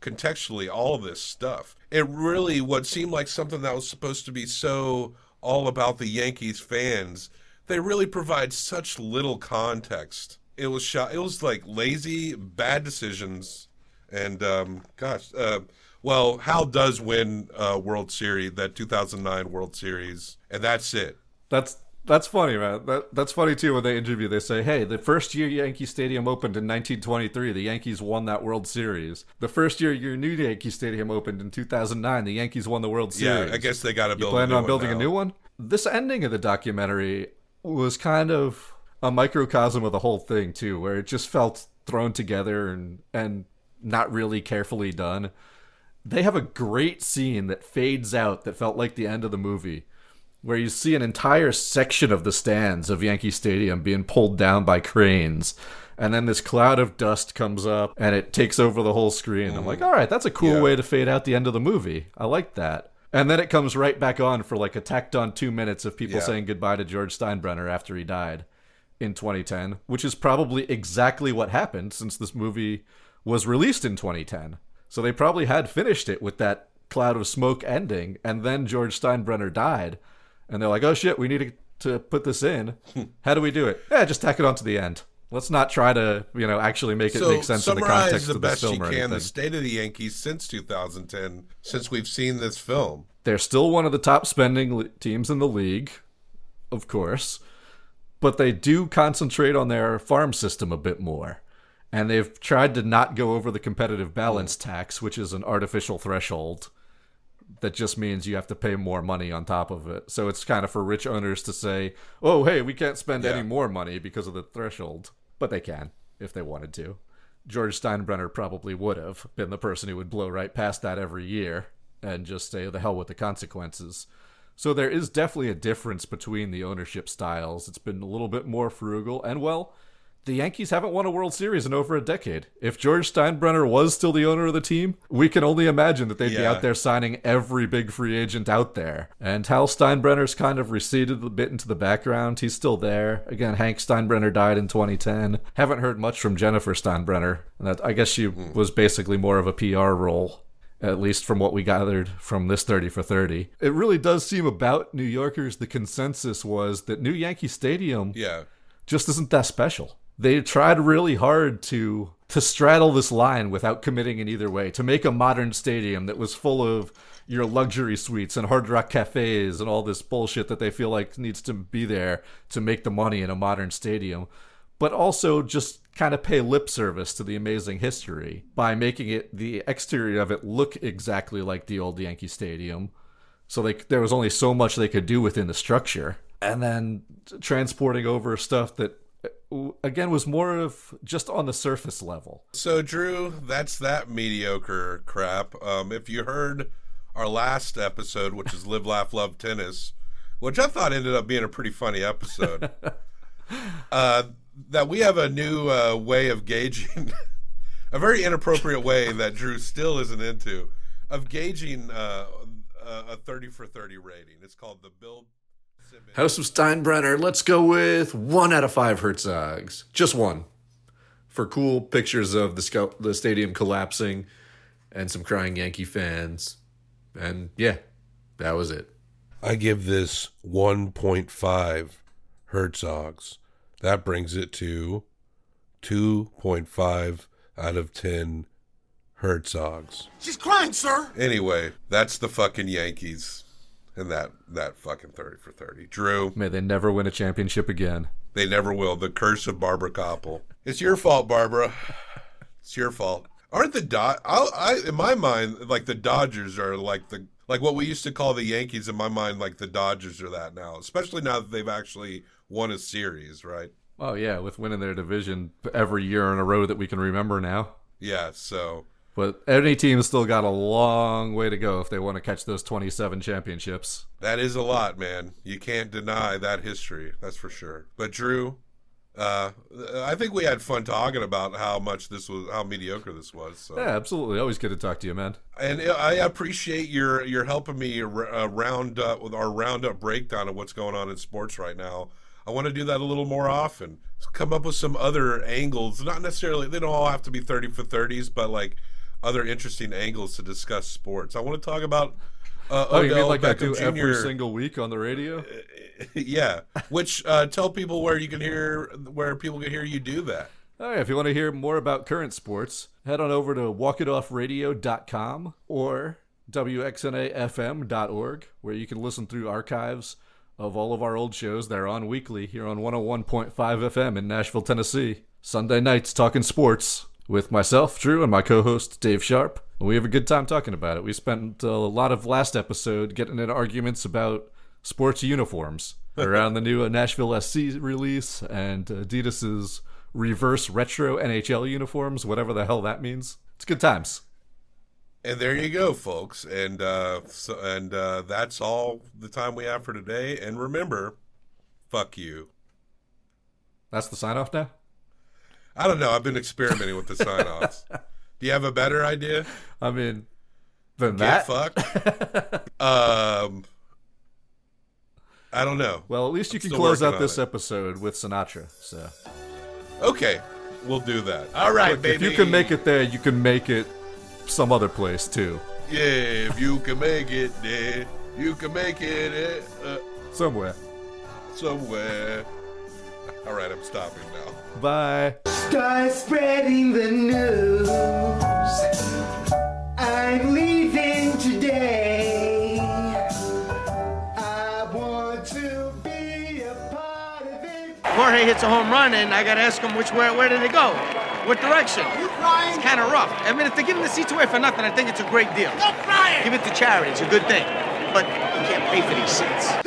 contextually all this stuff. It really what seemed like something that was supposed to be so all about the Yankees fans. They really provide such little context. It was shot. It was like lazy, bad decisions, and um, gosh, uh, well, Hal does win uh, World Series, that 2009 World Series, and that's it. That's that's funny, man. That that's funny too. When they interview, they say, "Hey, the first year Yankee Stadium opened in 1923, the Yankees won that World Series. The first year your new Yankee Stadium opened in 2009, the Yankees won the World Series." Yeah, Series." I guess they gotta You build a planning on building a new one? This ending of the documentary was kind of a microcosm of the whole thing too, where it just felt thrown together and and not really carefully done. They have a great scene that fades out that felt like the end of the movie, where you see an entire section of the stands of Yankee Stadium being pulled down by cranes. And then this cloud of dust comes up and it takes over the whole screen. I'm mm-hmm. like, all right, that's a cool Yeah. way to fade out the end of the movie. I like that. And then it comes right back on for like a tacked on two minutes of people Yeah. saying goodbye to George Steinbrenner after he died in 2010, which is probably exactly what happened since this movie was released in 2010. So they probably had finished it with that cloud of smoke ending, and then George Steinbrenner died, and they're like, "Oh shit, we need to, to put this in. Hmm. How do we do it? Yeah, just tack it on to the end. Let's not try to, you know, actually make it so make sense in the context the of this best film you can anything." the state of the Yankees since 2010, since we've seen this film. They're still one of the top spending teams in the league, of course, but they do concentrate on their farm system a bit more. And they've tried to not go over the competitive balance tax, which is an artificial threshold that just means you have to pay more money on top of it. So it's kind of for rich owners to say, oh, hey, we can't spend any more money because of the threshold. But they can if they wanted to. George Steinbrenner probably would have been the person who would blow right past that every year and just say, the hell with the consequences. So there is definitely a difference between the ownership styles. It's been a little bit more frugal, and well, the Yankees haven't won a World Series in over a decade. If George Steinbrenner was still the owner of the team, we can only imagine that they'd be out there signing every big free agent out there. And Hal Steinbrenner's kind of receded a bit into the background. He's still there. Again, Hank Steinbrenner died in 2010. Haven't heard much from Jennifer Steinbrenner. And that I guess she hmm. was basically more of a PR role at least from what we gathered from this 30 for 30. It really does seem about New Yorkers, the consensus was that New Yankee Stadium Yeah. just isn't that special. They tried really hard to to straddle this line without committing in either way, to make a modern stadium that was full of your luxury suites and hard rock cafes and all this bullshit that they feel like needs to be there to make the money in a modern stadium but also just kind of pay lip service to the amazing history by making it the exterior of it look exactly like the old Yankee Stadium. So like there was only so much they could do within the structure, and then transporting over stuff that uh, again was more of just on the surface level. So, Drew, that's that mediocre crap. Um, if you heard our last episode, which is Live, Laugh, Love Tennis, which I thought ended up being a pretty funny episode, <laughs> uh, that we have a new uh, way of gauging, <laughs> a very inappropriate way that Drew still isn't into, of gauging uh, a a 30 for 30 rating. It's called the Bill House of Steinbrenner, let's go with one out of five Herzogs. Just one. For cool pictures of the, sco- the stadium collapsing and some crying Yankee fans. And yeah, that was it. I give this 1.5 Herzogs. That brings it to 2.5 out of 10 Herzogs. She's crying, sir. Anyway, that's the fucking Yankees and that that fucking 30 for 30. Drew, May they never win a championship again. they never will. The curse of Barbara Kopple. It's your fault, Barbara. It's your fault. Aren't the Dod? I, I in my mind, like the Dodgers are like the like what we used to call the Yankees. In my mind, like the Dodgers are that now, especially now that they've actually won a series, right? Oh, yeah, with winning their division every year in a row that we can remember now. Yeah. So But any team's still got a long way to go if they want to catch those 27 championships. that is a lot, man. You can't deny that history. That's for sure. But Drew, uh, I think we had fun talking about how much this was, how mediocre this was. So. Yeah, absolutely. Always good to talk to you, man. And I appreciate your your helping me uh, round up with our roundup breakdown of what's going on in sports right now. I want to do that a little more often. Come up with some other angles, not necessarily they don't all have to be thirty for thirties, but like other interesting angles to discuss sports. I want to talk about. Uh, Oh, you mean like I Beckham do every single week on the radio? yeah, which uh, tell people where you can hear where people can hear you do that. Oh, yeah, if you want to hear more about current sports, head on over to walkitoffradio.com or wxnafm.org, where you can listen through archives of all of our old shows that are on weekly here on 101.5 FM in Nashville, Tennessee. Sunday nights talking sports with myself, Drew, and my co host, Dave Sharp. We have a good time talking about it. We spent a lot of last episode getting into arguments about sports uniforms <laughs> around the new uh, Nashville SC release and Adidas's reverse retro NHL uniforms, whatever the hell that means. It's good times. And there you go, folks. And uh, so, and uh, that's all the time we have for today. And remember, fuck you. That's the sign off now? I don't know. I've been experimenting with the sign offs. <laughs> Do you have a better idea? I mean, than Get that? fucked. <laughs> um, I don't know. Well, at least you I'm can close out this it. episode with Sinatra. So, Okay, we'll do that. All right, Look, baby. If you can make it there, you can make it some other place too. Yeah, if you can make it there, you can make it uh, Somewhere. somewhere. All right, I'm stopping now. Bye. Start spreading the news. I'm leaving today. I want to be a part of it. Jorge hits a home run, and I gotta ask him which way, where did it go? What direction? You crying? It's kind of rough. I mean, if they're giving the seats away for nothing, I think it's a great deal. Stop crying! Give it to charity. It's a good thing. But you can't pay for these seats.